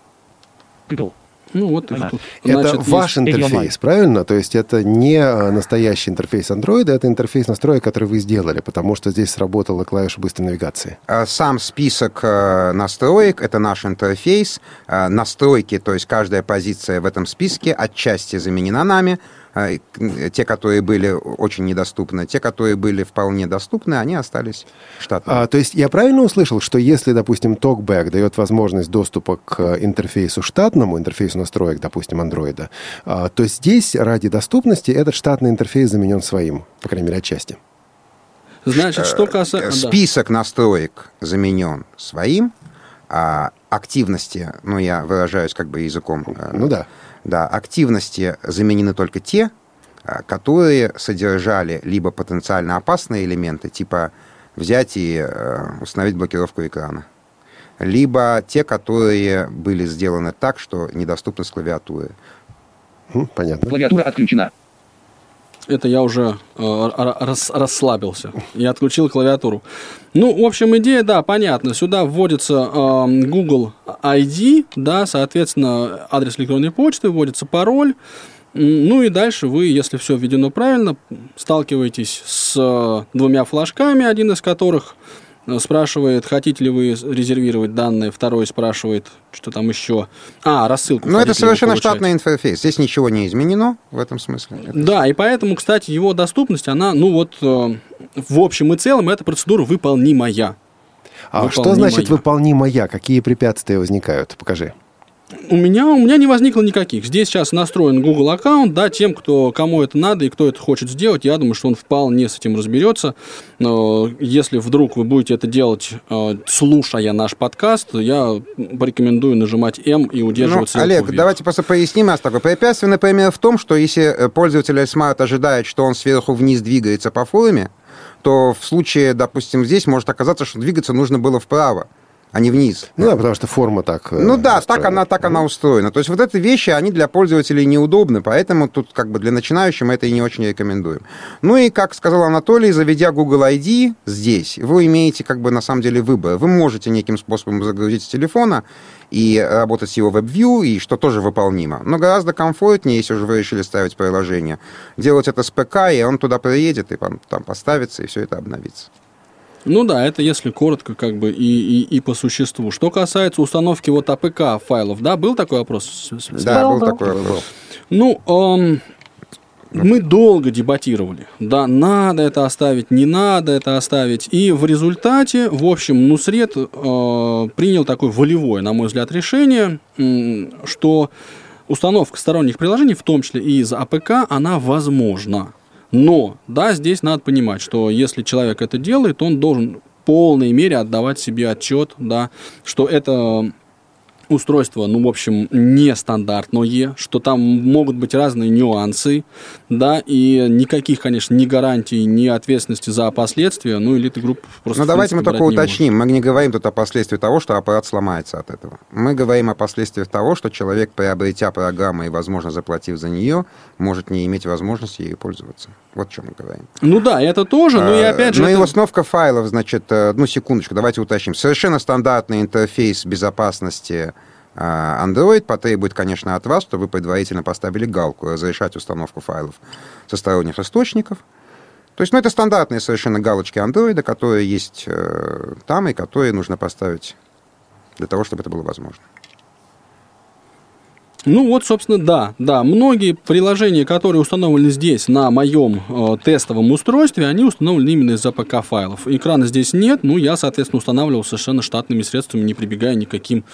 People. Ну вот Ага. тут. Это Значит, ваш есть- интерфейс, правильно? То есть это не а, настоящий интерфейс Android, это интерфейс настроек, который вы сделали, потому что здесь сработала клавиша быстрой навигации. А Сам список э, настроек – это наш интерфейс. А Настройки, то есть каждая позиция в этом списке отчасти заменена нами. А, Те, которые были очень недоступны, те, которые были вполне доступны, они остались штатными. А, то есть я правильно услышал, что если, допустим, TalkBack дает возможность доступа к э, интерфейсу штатному, интерфейсу настроек, допустим, андроида, а, то здесь ради доступности этот штатный интерфейс заменен своим, по крайней мере, отчасти. Значит, что Э, касается... Список настроек заменен своим, а активности, ну, я выражаюсь как бы языком... э, Ну да. Да, активности заменены только те, а, которые содержали либо потенциально опасные элементы, типа взять и э, установить блокировку экрана, либо те, которые были сделаны так, что недоступны с клавиатуры. Понятно. Клавиатура отключена. Это я уже э, ра- рас- расслабился. Я отключил клавиатуру. Ну, в общем, идея, да, понятна. Сюда вводится э, Google ID, да, соответственно, адрес электронной почты, вводится пароль. Ну и дальше вы, если все введено правильно, сталкиваетесь с э, двумя флажками, один из которых спрашивает, хотите ли вы резервировать данные, второй спрашивает, что там еще. А, рассылку. Но Ну, это совершенно штатный интерфейс. Здесь ничего не изменено в этом смысле. Да, и поэтому, кстати, его доступность, она, ну вот, э, в общем и целом, эта процедура выполнимая. А что Выполнимая. значит выполнимая? Какие препятствия возникают? Покажи. У меня, у меня не возникло никаких. Здесь сейчас настроен Google аккаунт, да, тем, кто, кому это надо и кто это хочет сделать, я думаю, что он вполне с этим разберется. Но если вдруг вы будете это делать, э, слушая наш подкаст, я порекомендую нажимать М и Ну, удерживать ссылку Олег, вверх. давайте просто поясним раз такое. Препятствие, например, в том, что если э, пользователь iSmart ожидает, что он сверху вниз двигается по форме, то в случае, допустим, здесь может оказаться, что двигаться нужно было вправо, а не вниз. Ну да, потому что форма так... э, Ну да, так устроена. она, так она устроена. То есть вот эти вещи, они для пользователей неудобны, поэтому тут как бы для начинающих мы это и не очень рекомендуем. Ну и, как сказал Анатолий, заведя Google ID здесь, вы имеете как бы на самом деле выбор. Вы можете неким способом загрузить с телефона и работать с его WebView, и что тоже выполнимо. Но гораздо комфортнее, если уже вы решили ставить приложение, делать это с ПК, и он туда приедет, и там поставится, и все это обновится. Ну да, это если коротко, как бы и, и, и по существу. Что касается установки вот APK файлов, да, был такой вопрос? Да, Был, был, такой вопрос. Ну, эм, мы долго дебатировали. Да, надо это оставить, не надо это оставить. И в результате, в общем, Нусрет э, принял такое волевое, на мой взгляд, решение, м, что установка сторонних приложений, в том числе и из APK, она возможна. Но, да, здесь надо понимать, что если человек это делает, он должен в полной мере отдавать себе отчет, да, что это устройство, ну, в общем, нестандартное, что там могут быть разные нюансы, да, и никаких, конечно, ни гарантий, ни ответственности за последствия, ну, элиты групп просто... Ну, давайте мы только не может. уточним. Мы не говорим тут о последствии того, что аппарат сломается от этого. Мы говорим о последствиях того, что человек, приобретя программу и, возможно, заплатив за нее, может не иметь возможности ею пользоваться. Вот о чем мы говорим. Ну да, это тоже, но и А, опять же... Ну и это- установка файлов, значит, э, одну секундочку, давайте уточним. Совершенно стандартный интерфейс безопасности Android потребует, конечно, от вас, чтобы вы предварительно поставили галку разрешать установку файлов со сторонних источников. То есть, ну, это стандартные совершенно галочки Android, которые есть э, там и которые нужно поставить для того, чтобы это было возможно. Ну вот, собственно, да, да. Многие приложения, которые установлены здесь на моем э, тестовом устройстве, они установлены именно из APK файлов. Экрана здесь нет, ну я, соответственно, устанавливал совершенно штатными средствами, не прибегая ни к каким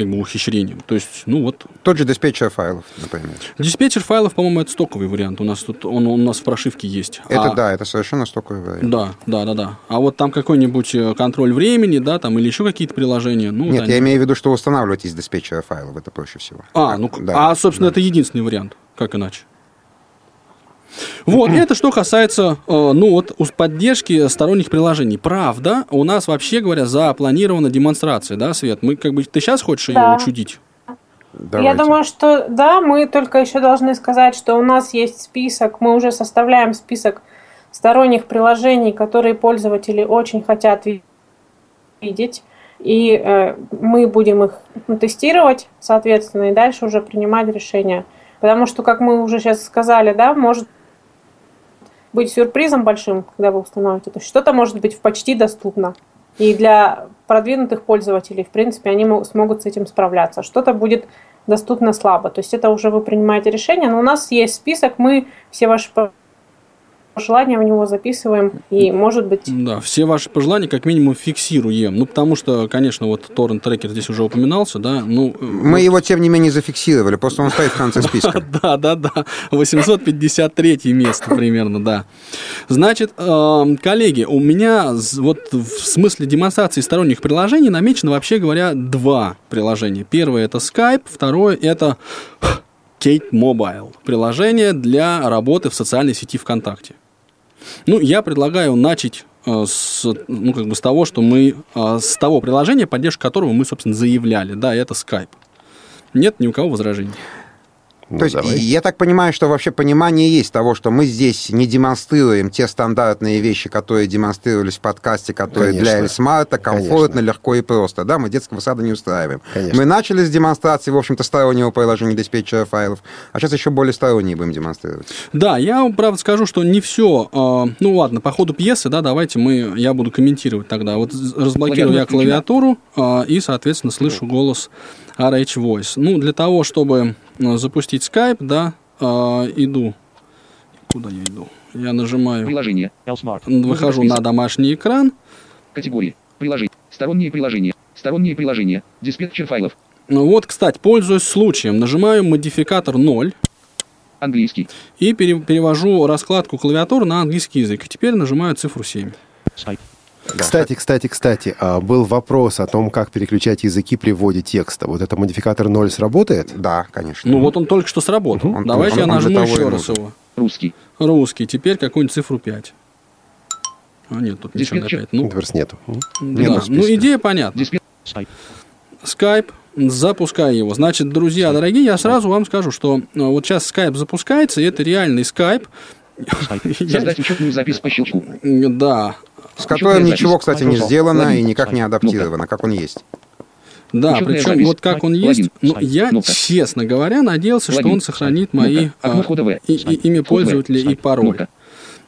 как бы ухищрениям. То есть, ну вот, Тот же диспетчер файлов, например. диспетчер файлов, по-моему, это стоковый вариант. У нас тут он, он у нас в прошивке есть. Это А- да, это совершенно стоковый вариант. Да, да, да, да. А вот там какой-нибудь э, контроль времени, да, там или еще какие-то приложения. Ну, Нет, вот я они- имею в виду, что устанавливать из диспетчера файлов, это проще всего. А, ну, Да, а, собственно, да. это единственный вариант. Как иначе? Вот, это что касается, э, ну, вот, поддержки сторонних приложений. Правда, у нас, вообще говоря, запланирована демонстрация, да, Свет? Мы, как бы, ты сейчас хочешь ее Да. учудить? Я Давайте. думаю, что да, мы только еще должны сказать, что у нас есть список, мы уже составляем список сторонних приложений, которые пользователи очень хотят ви- видеть. И э, мы будем их ну, тестировать, соответственно, и дальше уже принимать решения. Потому что, как мы уже сейчас сказали, да, может быть сюрпризом большим, когда вы установите. То есть что-то может быть почти доступно. И для продвинутых пользователей, в принципе, они мо- смогут с этим справляться. Что-то будет доступно слабо. То есть это уже вы принимаете решение. Но у нас есть список, мы все ваши пожелания в него записываем. И, может быть, Да, все ваши пожелания как минимум фиксируем. Ну, потому что, конечно, вот торрент-трекер здесь уже упоминался, да, ну... э, Мы его, тем не менее, зафиксировали, просто он стоит в конце списка. Да, да, да. 853 место примерно, да. Значит, эм, коллеги, у меня вот в смысле демонстрации сторонних приложений намечено, вообще говоря, два приложения. Первое это Skype, второе это Kate Mobile. Приложение для работы в социальной сети ВКонтакте. Ну, я предлагаю начать э, с, ну, как бы с того, что мы, э, с того приложения, поддержку которого мы, собственно, заявляли. Да, это Skype. Нет ни у кого возражений. Ну, То есть, давай. я так понимаю, что вообще понимание есть того, что мы здесь не демонстрируем те стандартные вещи, которые демонстрировались в подкасте, которые для Конечно. Эльсмарта комфортно, Конечно. легко и просто. Да, мы детского сада не устраиваем. Конечно. Мы начали с демонстрации, в общем-то, стороннего приложения диспетчера файлов, а сейчас еще более сторонние будем демонстрировать. Да, я вам, правда скажу, что не все. ну ладно, по ходу пьесы, да, давайте мы, я буду комментировать тогда. Вот разблокирую я клавиатуру а, и, соответственно, слышу голос RH Voice. Ну, для того, чтобы а, запустить Skype, да, а, иду. Куда я иду? Я нажимаю, Приложение. L-Smart. выхожу на домашний экран. Категории. Приложение. Сторонние приложения. Сторонние приложения. Диспетчер файлов. Ну вот, кстати, пользуясь случаем, нажимаю модификатор 0 Английский. и пере- перевожу раскладку клавиатуры на английский язык. Теперь нажимаю цифру 7. Skype. Кстати, кстати, кстати, а, был вопрос о том, как переключать языки при вводе текста. Вот это модификатор 0 сработает? Да, конечно. Ну вот он только что сработал. Он- Давайте он- я нажму еще раз его. Русский. Русский. Теперь какую-нибудь цифру 5. А нет, тут ничего Диспетчер. опять. Ну, Инверс нету. М? да. ну идея понятна. Диспетчер. Skype. Запускаю его. Значит, друзья дорогие, я сразу вам скажу, что э, вот сейчас Skype запускается, и это реальный Skype. Создать учетную запись по щелчку. Да, С которым запись. ничего, кстати, не сделано и никак не адаптировано, как он есть. да, Учетная причем запись. вот как он есть, ну, я, честно говоря, надеялся, что он сохранит мои а, В. и- и- имя пользователя и пароль.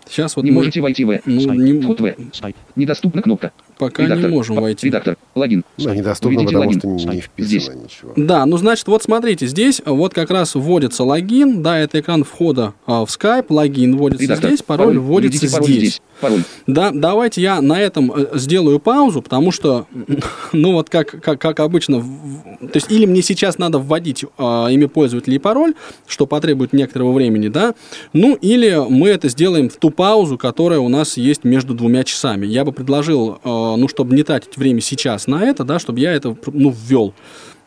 Сейчас вот Не мы можете войти в. ну, не- Вход В. Skype. Недоступна кнопка. пока не Редактор. можем По- войти. Редактор. Логин. Ну, недоступно, Введите потому логин. что не вписано Здесь. ничего. Да, ну значит, вот смотрите, здесь вот как раз вводится логин, да, это экран входа а, в Skype, логин вводится Редактор. здесь, пароль вводится Введите пароль здесь. здесь. Пароль. Да, давайте я на этом э, сделаю паузу, потому что, ну вот как, как, как обычно, то есть или мне сейчас надо вводить э, имя пользователя и пароль, что потребует некоторого времени, да, ну или мы это сделаем в ту паузу, которая у нас есть между двумя часами. Я бы предложил, э, ну, чтобы не тратить время сейчас на это, да, чтобы я это, ну, ввел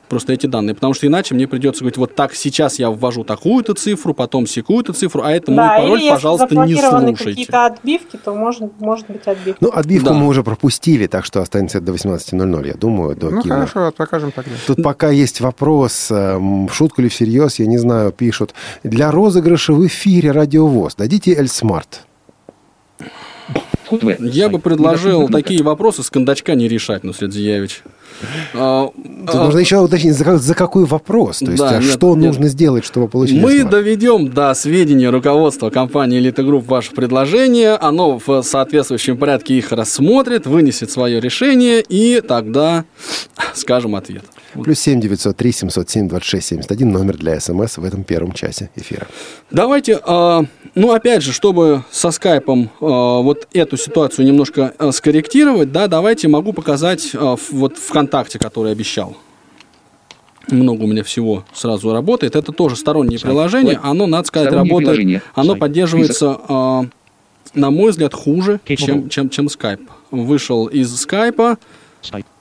просто эти данные, потому что иначе мне придется говорить, вот так, сейчас я ввожу такую-то цифру, потом секую-то цифру, а это мой Да, пароль, или если пожалуйста, не слушайте. какие-то отбивки, то может, может быть отбивка. Ну, отбивку Да. мы уже пропустили, так что останется до 18.00, я думаю, до Ну, кино. хорошо, покажем тогда. Тут пока есть вопрос, эм, в шутку ли всерьез, я не знаю, пишут. Для розыгрыша в эфире радиовоз дадите Эльсмарт. Я бы предложил такие вопросы с кондачка не решать, ну, Зиявич. А, Тут а, нужно еще уточнить, за, как- за какой вопрос? То есть, Да, а нет, что нет. нужно сделать, чтобы получить Мы Эльсмарт? доведем до сведения руководства компании Elite Group ваше предложение, оно в соответствующем порядке их рассмотрит, вынесет свое решение, и тогда скажем ответ. Плюс 7 903 707 26 71 номер для СМС в этом первом часе эфира. Давайте, ну, опять же, чтобы со скайпом а, вот эту ситуацию немножко а, скорректировать, да, давайте могу показать в- вот ВКонтакте, который обещал. Много у меня всего сразу работает. Это тоже стороннее приложение. Оно, надо сказать, Стороннее работает. приложение. Оно Сайт. поддерживается, а, на мой взгляд, хуже, чем, чем, чем Skype. Вышел из скайпа.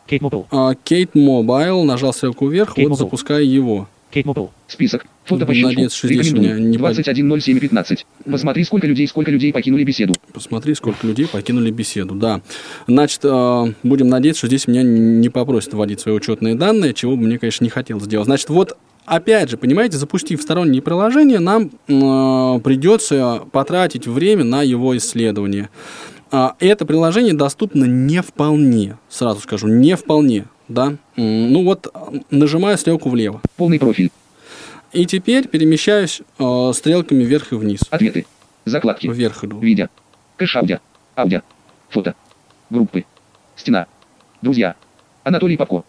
Kate Mobile. а, Кейт Mobile, нажал стрелку вверх, Кейт вот Мобил. запускаю его. Kate Mobile. Список. Фото по Надеюсь, щелчку. что здесь у меня Рекомендую. не под- 21.07.15. Посмотри, сколько людей, сколько людей покинули беседу. Посмотри, сколько людей покинули беседу. Да. Значит, э, будем надеяться, что здесь меня не попросят вводить свои учетные данные, чего бы мне, конечно, не хотелось сделать. Значит, вот опять же, понимаете, запустив сторонние приложения, нам э, придется потратить время на его исследование. А это приложение доступно не вполне, сразу скажу, не вполне. Да? Ну вот, нажимаю стрелку влево. Полный профиль. И теперь перемещаюсь э, стрелками вверх и вниз. Ответы. Закладки. Вверх иду. Видео. Кэш аудио. Аудио. Фото. Группы. Стена. Друзья. Анатолий Попко.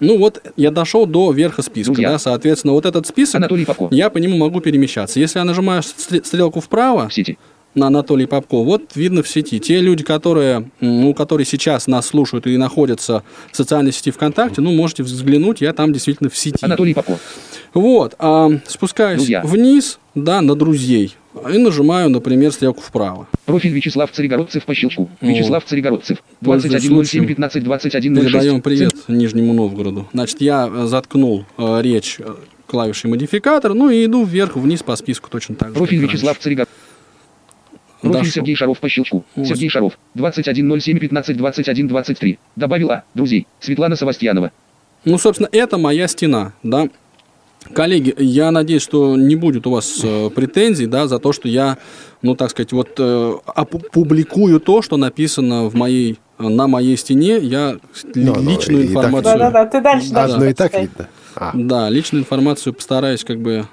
Ну вот, я дошел до верха списка, Друзья. да, соответственно, вот этот список, Анатолий Попко. я по нему могу перемещаться. Если я нажимаю стр- стрелку вправо В сети. На Анатолий Попко, вот видно в сети. Те люди, которые, ну, которые сейчас нас слушают и находятся в социальной сети ВКонтакте, ну, можете взглянуть, я там действительно в сети. Анатолий Попко. Вот, а, спускаюсь Друзья. вниз, да, на друзей, и нажимаю, например, стрелку вправо. Профиль Вячеслав Царегородцев по щелчку. О. Вячеслав Царегородцев. Пользуясь 2107 случаем, 15 21 06. Передаем привет Нижнему Новгороду. Значит, я э, заткнул э, речь э, клавишей модификатор, ну и иду вверх-вниз по списку точно так же. Профиль Вячеслав. Царегородцев. Дошел. Сергей Шаров по щелчку. Вот. Сергей Шаров. 2107 15 21 23. Добавила. Друзей. Светлана Савастьянова. Ну, собственно, это моя стена, да. Коллеги, я надеюсь, что не будет у вас э, претензий, да, за то, что я, ну, так сказать, вот э, опубликую то, что написано в моей, на моей стене, я ли- Ну, ну, личную так- информацию... Да-да-да, ты дальше, дальше. Одно и так видно. А, Да, личную информацию постараюсь как бы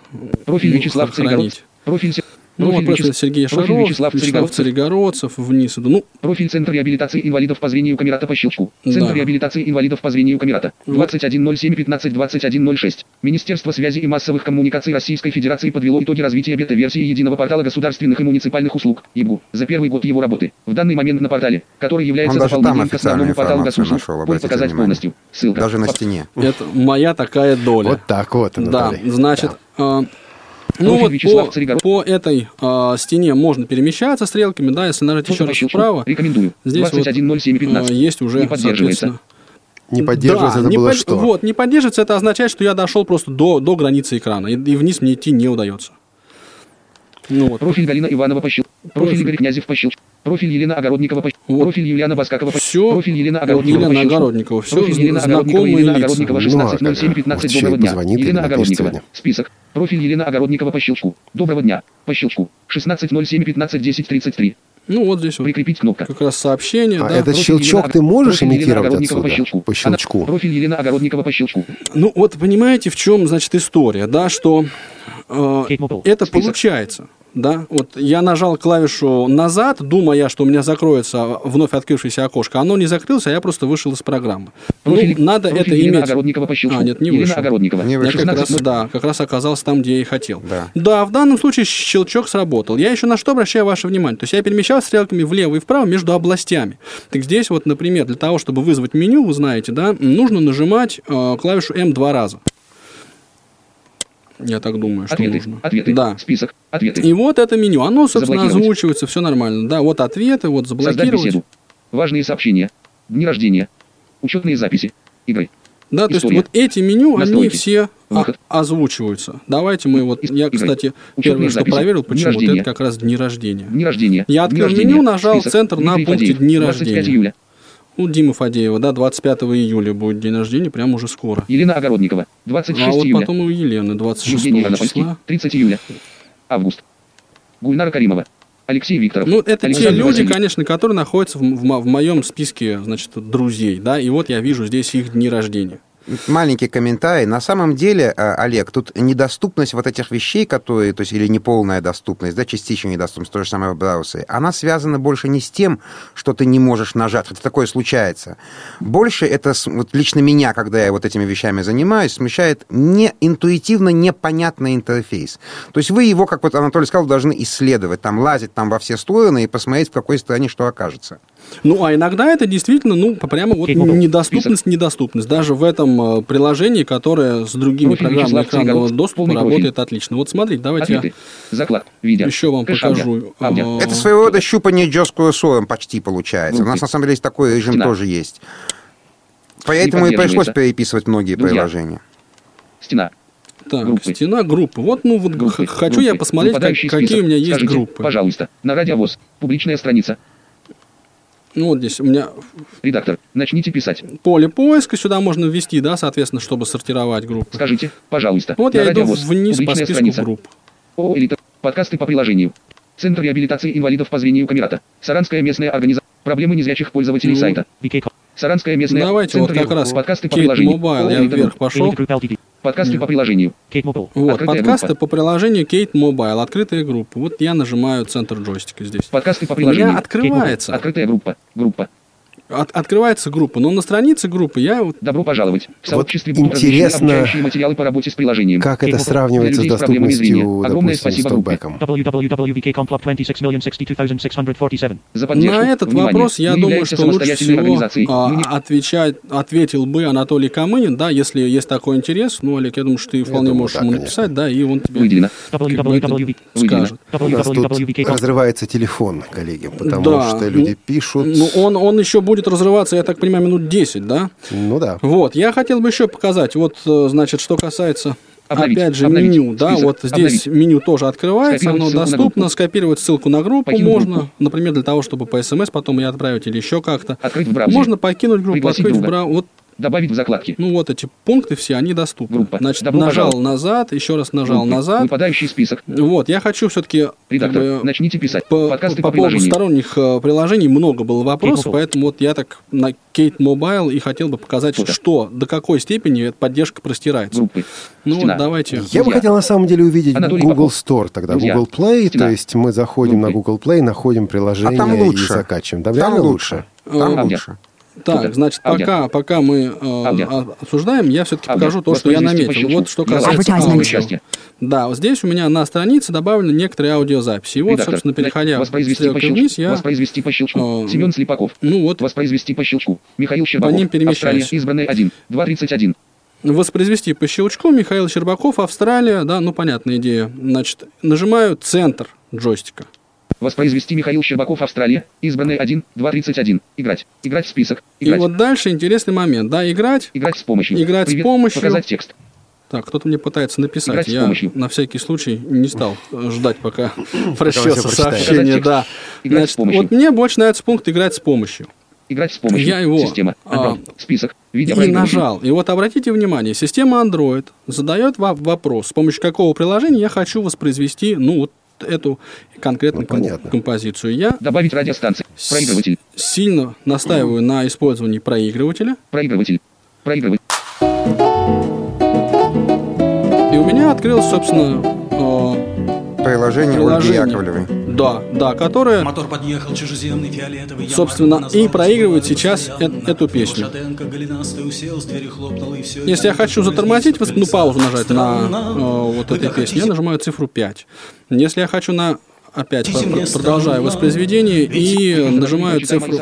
Профиль ну, Вячеслав сохранить. Царегородцев. Профиль Ну, вот Профиль просто Вячес- Сергей профиль Шаров, Вячеслав Вячеслав Царегородцев. Царегородцев, вниз иду. Ну, Профиль Центр реабилитации инвалидов по зрению Камерата по щелчку. Центр Да. реабилитации инвалидов по зрению Камерата. 2107-15-2106. Министерство связи и массовых коммуникаций Российской Федерации подвело итоги развития бета-версии единого портала государственных и муниципальных услуг ИБУ за первый год его работы. В данный момент на портале, который является Он дополнением к основному порталу госуслуг, обратите показать внимание. полностью. Ссылка. Даже на стене. это моя такая доля. Вот так вот, Да, значит, а, ну Профиль вот Вячеслав по, по этой а, стене можно перемещаться стрелками, да, если нажать еще раз вправо, Рекомендую. здесь вот 210715. а, есть уже, Не поддерживается. Не поддерживается, да, это не было под- что? Вот, не поддерживается, это означает, что я дошел просто до, до границы экрана, и, и вниз мне идти не удается. Ну вот, Профиль Галина Иванова по щелчку. Профиль Профиль. Игорь Князев по щелчку. Профиль Елена Огородникова по щелчку. Вот. Профиль Юлиана Баскакова по Всё. Профиль Елена Огородникова Елена по щелчку. Огородникова, всё Профиль Елена Огородникова, Елена. Огородникова, Ну, 16.07.15. вот еще Доброго дня. Елена Огородникова. сегодня. Список. Профиль Елена Огородникова по щелчку. Доброго дня. По щелчку. 16.07.15.10.33. ну вот здесь вот Прикрепить кнопка. как раз сообщение, А да. этот щелчок Елена- ты можешь имитировать Огородникова отсюда? По щелчку. По щелчку. Она- Профиль Елена Огородникова по щелчку. Ну вот понимаете, в чем, значит, история, да, что э, это Список. получается, да, вот я нажал клавишу назад, думая, что у меня закроется вновь открывшееся окошко, оно не закрылось, а я просто вышел из программы. Профиль- ну, надо профиль это Елена иметь. Огородникова по щелчку. А, нет, не Елена вышел. Огородникова. Не Я вышел. как раз, 16.00. да, как раз оказался там, где я и хотел. Да. в данном случае щелчок сработал. Я еще на что обращаю ваше внимание? То есть я перемещал стрелками влево и вправо между областями. Так здесь вот, например, для того, чтобы вызвать меню, вы знаете, да, нужно нажимать э, клавишу М два раза. Я так думаю, что Ответы. нужно. Ответы. Да. Список. Ответы. И вот это меню. Оно, собственно, озвучивается, все нормально. Да, вот ответы, вот заблокировать. беседу. Важные сообщения. Дни рождения. Учетные записи. Игры. Да, то есть История. вот эти меню, они Настройки. все а- Выход. озвучиваются. Давайте мы вот, я, кстати, первое, что проверил, почему вот это как раз дни рождения. Дни рождения. Я открыл меню, нажал Список. центр на пункте. «Дни 25 рождения». Июля. У Димы Фадеева, да, 25 июля будет день рождения, прямо уже скоро. Елена Огородникова. 26 а вот июля. потом у Елены 26 Евгений Иванопольский. числа. 30 июля. Август. Гульнара Каримова. Алексей Викторов. Ну, это те Александр люди, Васильев. конечно, которые находятся в, в в моем списке, значит, друзей, да, и вот я вижу здесь их дни рождения. Маленький комментарий. На самом деле, э, Олег, тут недоступность вот этих вещей, которые, то есть, или неполная доступность, да, частичная недоступность, то же самое в браузере, она связана больше не с тем, что ты не можешь нажать, хотя такое случается. Больше это, вот лично меня, когда я вот этими вещами занимаюсь, смущает не интуитивно непонятный интерфейс. То есть вы его, как вот Анатолий сказал, должны исследовать, там лазить там во все стороны и посмотреть, в какой стороне что окажется. Ну, а иногда это действительно, ну, прямо вот недоступность, недоступность. Даже в этом э, приложении, которое с другими программами экранного доступа работает отлично. Вот смотрите, давайте Ответы. Заклад. Видео. я еще вам покажу. Это своего рода щупание джоз курсором почти получается. У нас Группы. на самом деле есть такой режим Стена. тоже есть. Поэтому и пришлось переписывать многие Друзья. приложения. Стена. Так, группы. стена группы. Вот, ну, вот Группы. хочу я Группы. посмотреть, как- какие у меня есть Скажите, группы. Пожалуйста. На радиовоз. Публичная страница. Ну, вот здесь у меня Редактор. Начните писать. поле поиска, сюда можно ввести, да, соответственно, чтобы сортировать группы. Скажите, пожалуйста. Вот я иду вниз по списку страница. групп. ООО «Элита». Подкасты по приложению. Центр реабилитации инвалидов по зрению Камерата. Саранская местная организация. Проблемы незрячих пользователей Ну, сайта. Саранская местная... Давайте вот Центр как раз Подкасты по Кейт приложению. Mobile, я «Элита вверх Групп». пошел. Подкасты по приложению. Kate Mobile. Вот, Открытая подкасты группа. по приложению Kate Mobile, открытая группа. Вот я нажимаю центр джойстика здесь. Подкасты по У меня приложению. открывается, Открытая группа. Группа. От- открывается группа, но на странице группы я вот Добро пожаловать. В Вот сообществе будут размещены интересно, материалы по работе с приложением. Как это сравнивается с доступностью, Огромное допустим, спасибо группе. топбэком? www.vkcom Club 26062647. За поддержку. на этот Внимание. вопрос я Мы думаю, что лучше всего а, не- отвечать, ответил бы Анатолий Камынин, да, если есть такой интерес. Ну, Олег, я думаю, что ты вполне думаю, можешь да, ему конечно. написать, да, и он тебе Выделено. скажет. У нас тут разрывается телефон, коллеги, потому Да, что люди ну, пишут. Ну, он, он еще будет разрываться, я так понимаю, минут 10, да? Ну да. Вот, я хотел бы еще показать, вот, э, значит, что касается, Обновить, опять же, обновить, меню, да, список, вот здесь обновить. меню тоже открывается, оно доступно, скопировать ссылку на группу Покинуть можно, группу. например, для того, чтобы по смс потом ее отправить или еще как-то. Браузере. Можно покинуть группу, Пригласить открыть в друга. браузер. Вот Добавить в закладки. Ну вот эти пункты все, они доступны. Группа. Значит, Добро нажал пожаловать. назад, еще раз нажал Группы. назад. Выпадающий список. Вот, я хочу все-таки Редактор. Начните писать. по, Подкасты по по, поводу сторонних э, приложений много было вопросов, Mobile. поэтому вот я так на Kate Mobile и хотел бы показать, Фото. что, до какой степени эта поддержка простирается. Группы. Ну Стена. вот давайте. Я бы Друзья. хотел на самом деле увидеть Анатолий Google Попов. Store тогда, Друзья. Google Play, Стена. то есть мы заходим на Группы. Google Play, находим приложение А там лучше. и закачиваем. Да, Там реально лучше. Там Э, лучше. Так, значит, пока, пока мы э, а- обсуждаем, я все-таки покажу то, что я по наметил. Вот что касается Advertisement. аудио. Да, вот здесь у меня на странице добавлены некоторые аудиозаписи. И вот, Редактор. собственно, переходя по стрелкой щелчку. вниз, я, Воспроизвести по щелчку. э, Семен Слепаков. ну вот, Воспроизвести по щелчку. Михаил Щербаков. ним перемещаюсь. Австралия. Избранный 1. 2.31. воспроизвести по щелчку Михаил Щербаков, Австралия, да, ну, понятная идея. Значит, нажимаю центр джойстика. Воспроизвести Михаил Щербаков. Австралия. Избранный 1. 2.31. Играть. Играть в список. И Играть. вот дальше интересный момент, да, играть. Играть с помощью. Играть с Привет. помощью. Показать текст. Так, кто-то мне пытается написать. Играть с Я помощью. на всякий случай не стал ждать, пока прочтется сообщение, да. Играть с Значит, помощью. вот мне больше нравится пункт «Играть с помощью». Играть с помощью. Я его, Система. а, Android. Список. И нажал. И вот обратите внимание, система Android задает вам вопрос, с помощью какого приложения я хочу воспроизвести, ну, вот эту конкретную Ну, понятно. композицию. Я Добавить радиостанции. с- Проигрыватель. сильно настаиваю на использовании проигрывателя. Проигрыватель. Проигрыватель. И у меня открылось, собственно, э, Приложение Ольги приложение. Яковлевой. Да, да, которое, Мотор подъехал чужеземный фиолетовый. Собственно, и проигрывает сейчас э- эту песню. Если я хочу затормозить, ну, паузу нажать на э, вот этой песне, я нажимаю цифру 5. Если я хочу на опять продолжаю воспроизведение и нажимаю цифру.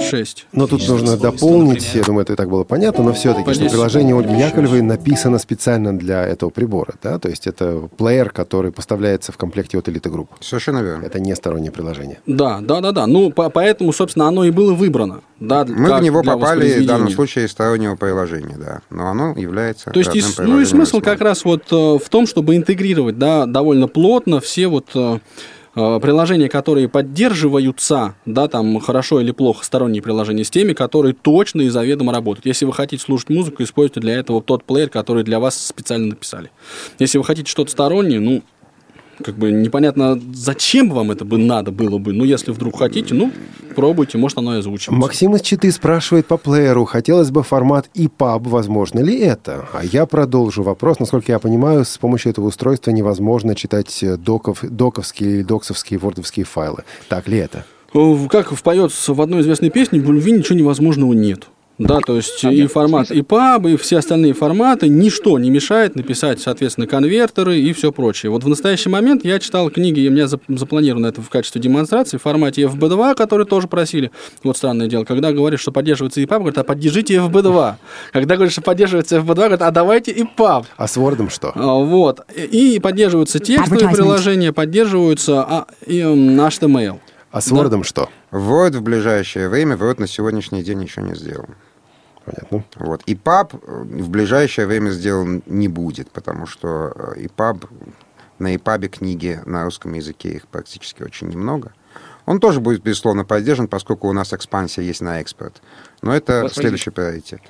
6. Но тут нужно дополнить, я думаю, это и так было понятно, но все-таки, что приложение Ольги Яковлевой написано специально для этого прибора, да, то есть это плеер, который поставляется в комплекте от Elite Group. Совершенно верно. Это не стороннее приложение. Да, да, да, да. Ну, по- поэтому, собственно, оно и было выбрано. Да, Мы в него попали в данном случае из стороннего приложения, да. Но оно является То есть, и, ну и смысл как раз вот э, в том, чтобы интегрировать, да, довольно плотно все вот э, приложения, которые поддерживаются, да, там хорошо или плохо сторонние приложения, с теми, которые точно и заведомо работают. Если вы хотите слушать музыку, используйте для этого тот плеер, который для вас специально написали. Если вы хотите что-то стороннее, ну, как бы непонятно, зачем вам это бы надо было бы. Ну, если вдруг хотите, ну, пробуйте, может, оно и озвучивается. Максим из Читы спрашивает по плееру, хотелось бы формат EPUB, возможно ли это? А я продолжу вопрос. Насколько я понимаю, с помощью этого устройства невозможно читать э, доков, доковские или доксовские вордовские файлы. Так ли это? В- Как впоется в одной известной песне, в любви ничего невозможного нет. Да, то есть и формат EPUB, и все остальные форматы, ничто не мешает написать, соответственно, конвертеры и все прочее. Вот в настоящий момент я читал книги, и у меня зап- запланировано это в качестве демонстрации в формате FB2, который тоже просили. Вот странное дело, когда говоришь, что поддерживается EPUB, говорят, а поддержите FB2. Когда говоришь, что поддерживается FB2, говорят, а давайте EPUB. А с Word что? А, Вот. И и поддерживаются текстовые приложения, поддерживаются а, и, м, HTML. А с Word что? Word в ближайшее время, Word на сегодняшний день еще не сделал. Понятно. Вот. И паб в ближайшее время сделан не будет, потому что э, и паб на ИПАБе книги на русском языке их практически очень немного. Он тоже будет, безусловно, поддержан, поскольку у нас экспансия есть на экспорт. Но это Воспроизвести. следующий приоритет.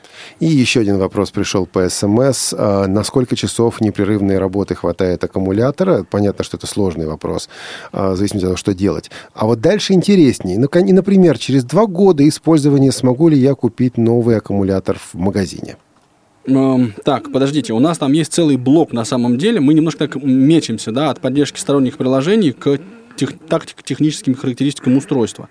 И еще один вопрос пришел по СМС. А, на сколько часов непрерывной работы хватает аккумулятора? Понятно, что это сложный вопрос, а, в зависимости от того, что делать. А вот дальше интереснее. Ну, Например, через два года использования смогу ли я купить новый аккумулятор в магазине? Эм, Так, подождите, у нас там есть целый блок на самом деле. Мы немножко так мечемся, да, от поддержки сторонних приложений к тех, тактико-техническим характеристикам устройства.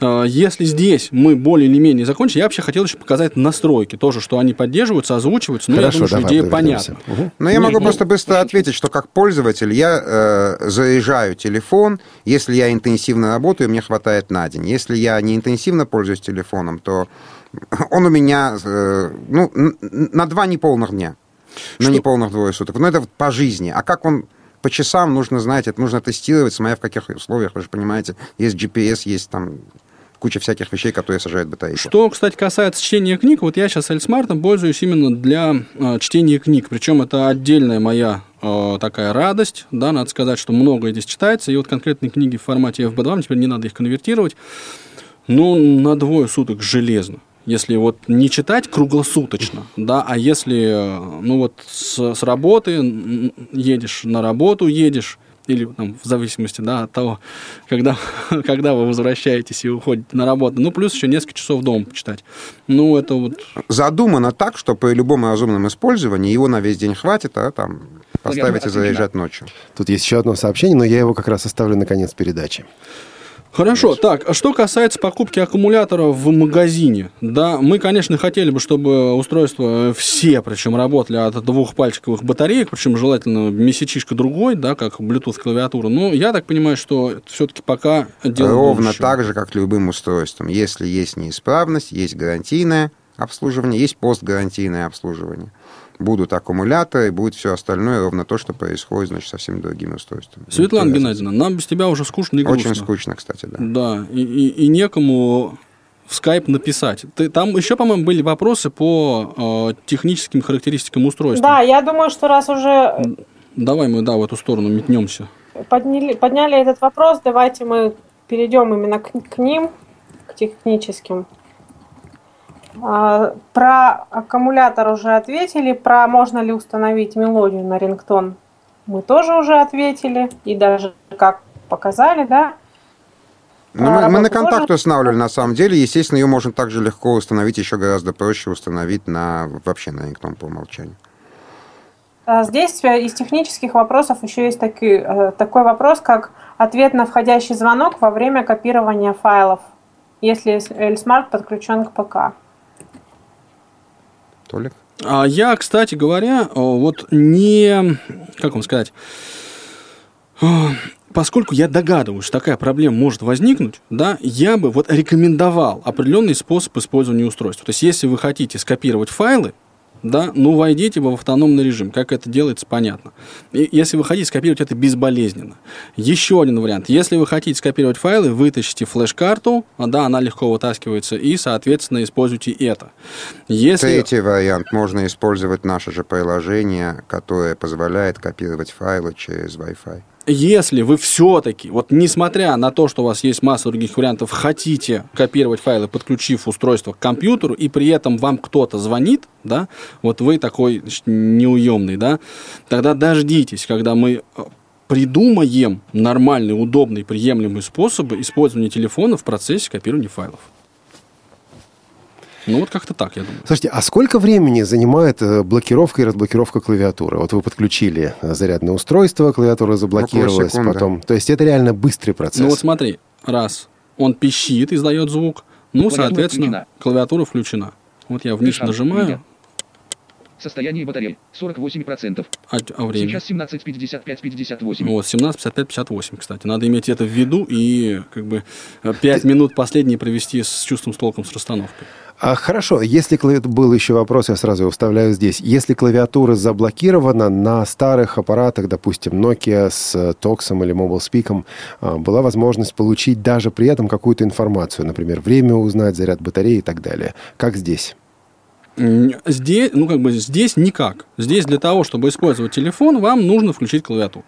Э, Если здесь мы более или менее закончили, я вообще хотел еще показать настройки, тоже, что они поддерживаются, озвучиваются. Ну, я думаю, что идея понятна. Мгм. Но я Ну, могу ну, просто быстро ответить, что как пользователь я э, заряжаю телефон, если я интенсивно работаю, мне хватает на день. Если я не интенсивно пользуюсь телефоном, то он у меня э, ну, на два неполных дня, на неполных двое суток. Но это вот по жизни. А как он по часам нужно знать, это нужно тестировать, смотря в каких условиях, вы же понимаете, есть GPS, есть там куча всяких вещей, которые сажают батарейки. Что, кстати, касается чтения книг, вот я сейчас Эльсмартом пользуюсь именно для э, чтения книг. Причем это отдельная моя э, такая радость. Да, надо сказать, что многое здесь читается. И вот конкретные книги в формате FB2, мне теперь не надо их конвертировать. Ну, на двое суток железно. Если вот не читать круглосуточно, да, а если, э, ну вот с, с работы едешь на работу, едешь, или там, в зависимости да, от того, когда, когда вы возвращаетесь и уходите на работу. Ну, плюс еще несколько часов дома почитать. Ну, это вот... Задумано так, что при любом разумном использовании его на весь день хватит, а там поставить и заряжать ночью. Тут есть еще одно сообщение, но я его как раз оставлю на конец передачи. Хорошо, так, а что касается покупки аккумулятора в магазине, да, мы, конечно, хотели бы, чтобы устройства все, причем работали от двух пальчиковых батареек, причем желательно месячишка другой, да, как Bluetooth клавиатура, но я так понимаю, что все-таки пока дело Ровно будущего. так же, как любым устройством. Если есть неисправность, есть гарантийное обслуживание, есть постгарантийное обслуживание. Будут аккумуляторы, будет все остальное, ровно то, что происходит, значит, со всеми другими устройствами. Светлана Никакой Геннадьевна, нам без тебя уже скучно и грустно. Очень скучно, кстати, да. Да, и, и- и некому в скайп написать. Ты, там еще, по-моему, были вопросы по э, техническим характеристикам устройства. Да, я думаю, что раз уже Давай мы, да, в эту сторону метнемся. подняли, подняли этот вопрос, давайте мы перейдем именно к, к ним, к техническим. А, Про аккумулятор уже ответили, про можно ли установить мелодию на рингтон мы тоже уже ответили, и даже как показали, да. Ну, А, мы, мы на контакт тоже- устанавливали, на самом деле. Естественно, ее можно также легко установить, еще гораздо проще установить на вообще на рингтон по умолчанию. А Здесь э, из технических вопросов еще есть таки- э, такой вопрос, как ответ на входящий звонок во время копирования файлов, если L-Smart подключен к ПК. Толик? А я, кстати говоря, вот не... Как вам сказать? Поскольку я догадываюсь, что такая проблема может возникнуть, да, я бы вот рекомендовал определенный способ использования устройства. То есть, если вы хотите скопировать файлы, да, ну, войдите в автономный режим. Как это делается, понятно. И если вы хотите скопировать это безболезненно. Еще один вариант. Если вы хотите скопировать файлы, вытащите флеш-карту, да, она легко вытаскивается, и, соответственно, используйте это. Если... Третий вариант. Можно использовать наше же приложение, которое позволяет копировать файлы через Wi-Fi. Если вы все-таки, вот несмотря на то, что у вас есть масса других вариантов, хотите копировать файлы, подключив устройство к компьютеру, и при этом вам кто-то звонит, да, вот вы такой значит, неуемный, да, тогда дождитесь, когда мы э, придумаем нормальные, удобные, приемлемые способы использования телефона в процессе копирования файлов. Ну вот как-то так, я думаю. Слушайте, а сколько времени занимает э, блокировка и разблокировка клавиатуры? Вот вы подключили э, зарядное устройство, клавиатура заблокировалась потом. То есть это реально быстрый процесс. Ну вот смотри, раз, он пищит, издает звук, ну, Клавиатура соответственно, включена. клавиатура включена. Вот я вниз нажимаю. Состояние батареи 48%. а, а время? Сейчас 17.55.58. Вот, 17, 55, 58, кстати. Надо иметь это в виду и как бы 5 минут последние провести с чувством, с толком, с расстановкой. А хорошо, если клави- был еще вопрос, я сразу его вставляю здесь. Если клавиатура заблокирована на старых аппаратах, допустим, Nokia с э, Toxом или Mobile Speak, а, была возможность получить даже при этом какую-то информацию, например, время узнать, заряд батареи и так далее. Как здесь? Здесь, ну, как бы здесь никак. Здесь для того, чтобы использовать телефон, вам нужно включить клавиатуру.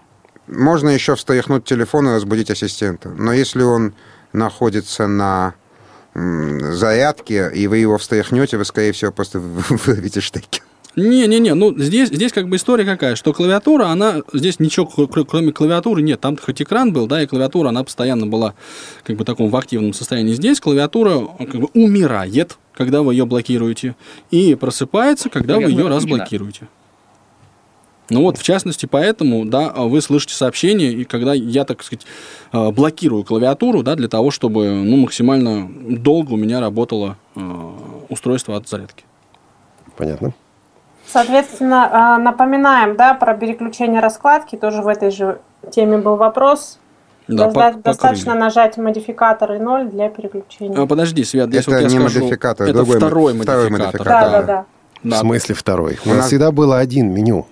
Можно еще встряхнуть телефон и разбудить ассистента. Но если он находится на зарядке, и вы его встряхнете, вы, скорее всего, просто вырвете штекер. Не-не-не, ну здесь, здесь как бы история какая, что клавиатура, она, здесь ничего кр- кр- кроме клавиатуры нет, там хоть экран был, да, и клавиатура, она постоянно была как бы в таком в активном состоянии. Здесь клавиатура как бы умирает, когда вы ее блокируете, и просыпается, когда вы ее разблокируете. Ну вот, в частности, поэтому, да, вы слышите сообщение, и когда я, так сказать, э, блокирую клавиатуру, да, для того, чтобы, ну, максимально долго у меня работало э, устройство от зарядки. Понятно. Соответственно, напоминаем, да, про переключение раскладки, тоже в этой же теме был вопрос. Да, Доста- по- покрыли. достаточно нажать модификатор и 0 для переключения. А, подожди, Свет, здесь Это вот я не скажу, модификатор, это другой второй второй модификатор. модификатор. да, да. да, да. Да. В смысле второй? У У нас нас- всегда было один меню.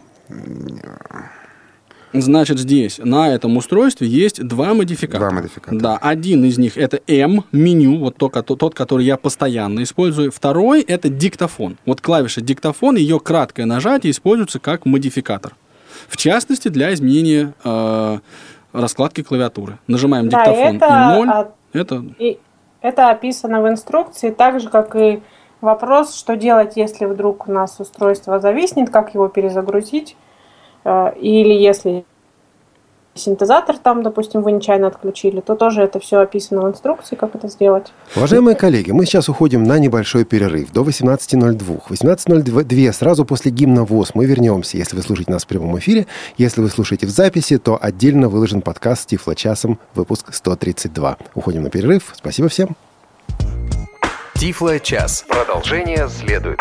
Значит, здесь на этом устройстве есть два модификатора. Два модификатора. Да, один из них это M меню, вот то, кото- тот, который я постоянно использую. Второй это диктофон. Вот клавиша диктофон, ее краткое нажатие используется как модификатор. В частности, для изменения э, раскладки клавиатуры. Нажимаем Да, диктофон это, и 0. а, Это И это описано в инструкции, так же, как и Вопрос, что делать, если вдруг у нас устройство зависнет, как его перезагрузить, э, или если синтезатор там, допустим, вы нечаянно отключили, то тоже это все описано в инструкции, как это сделать. Уважаемые коллеги, мы сейчас уходим на небольшой перерыв до 18.02. 18.02 сразу после гимна ВОЗ мы вернемся. Если вы слушаете нас в прямом эфире, если вы слушаете в записи, то отдельно выложен подкаст с Тифло часом, выпуск 132. Уходим на перерыв. Спасибо всем. Тифло час. Продолжение следует.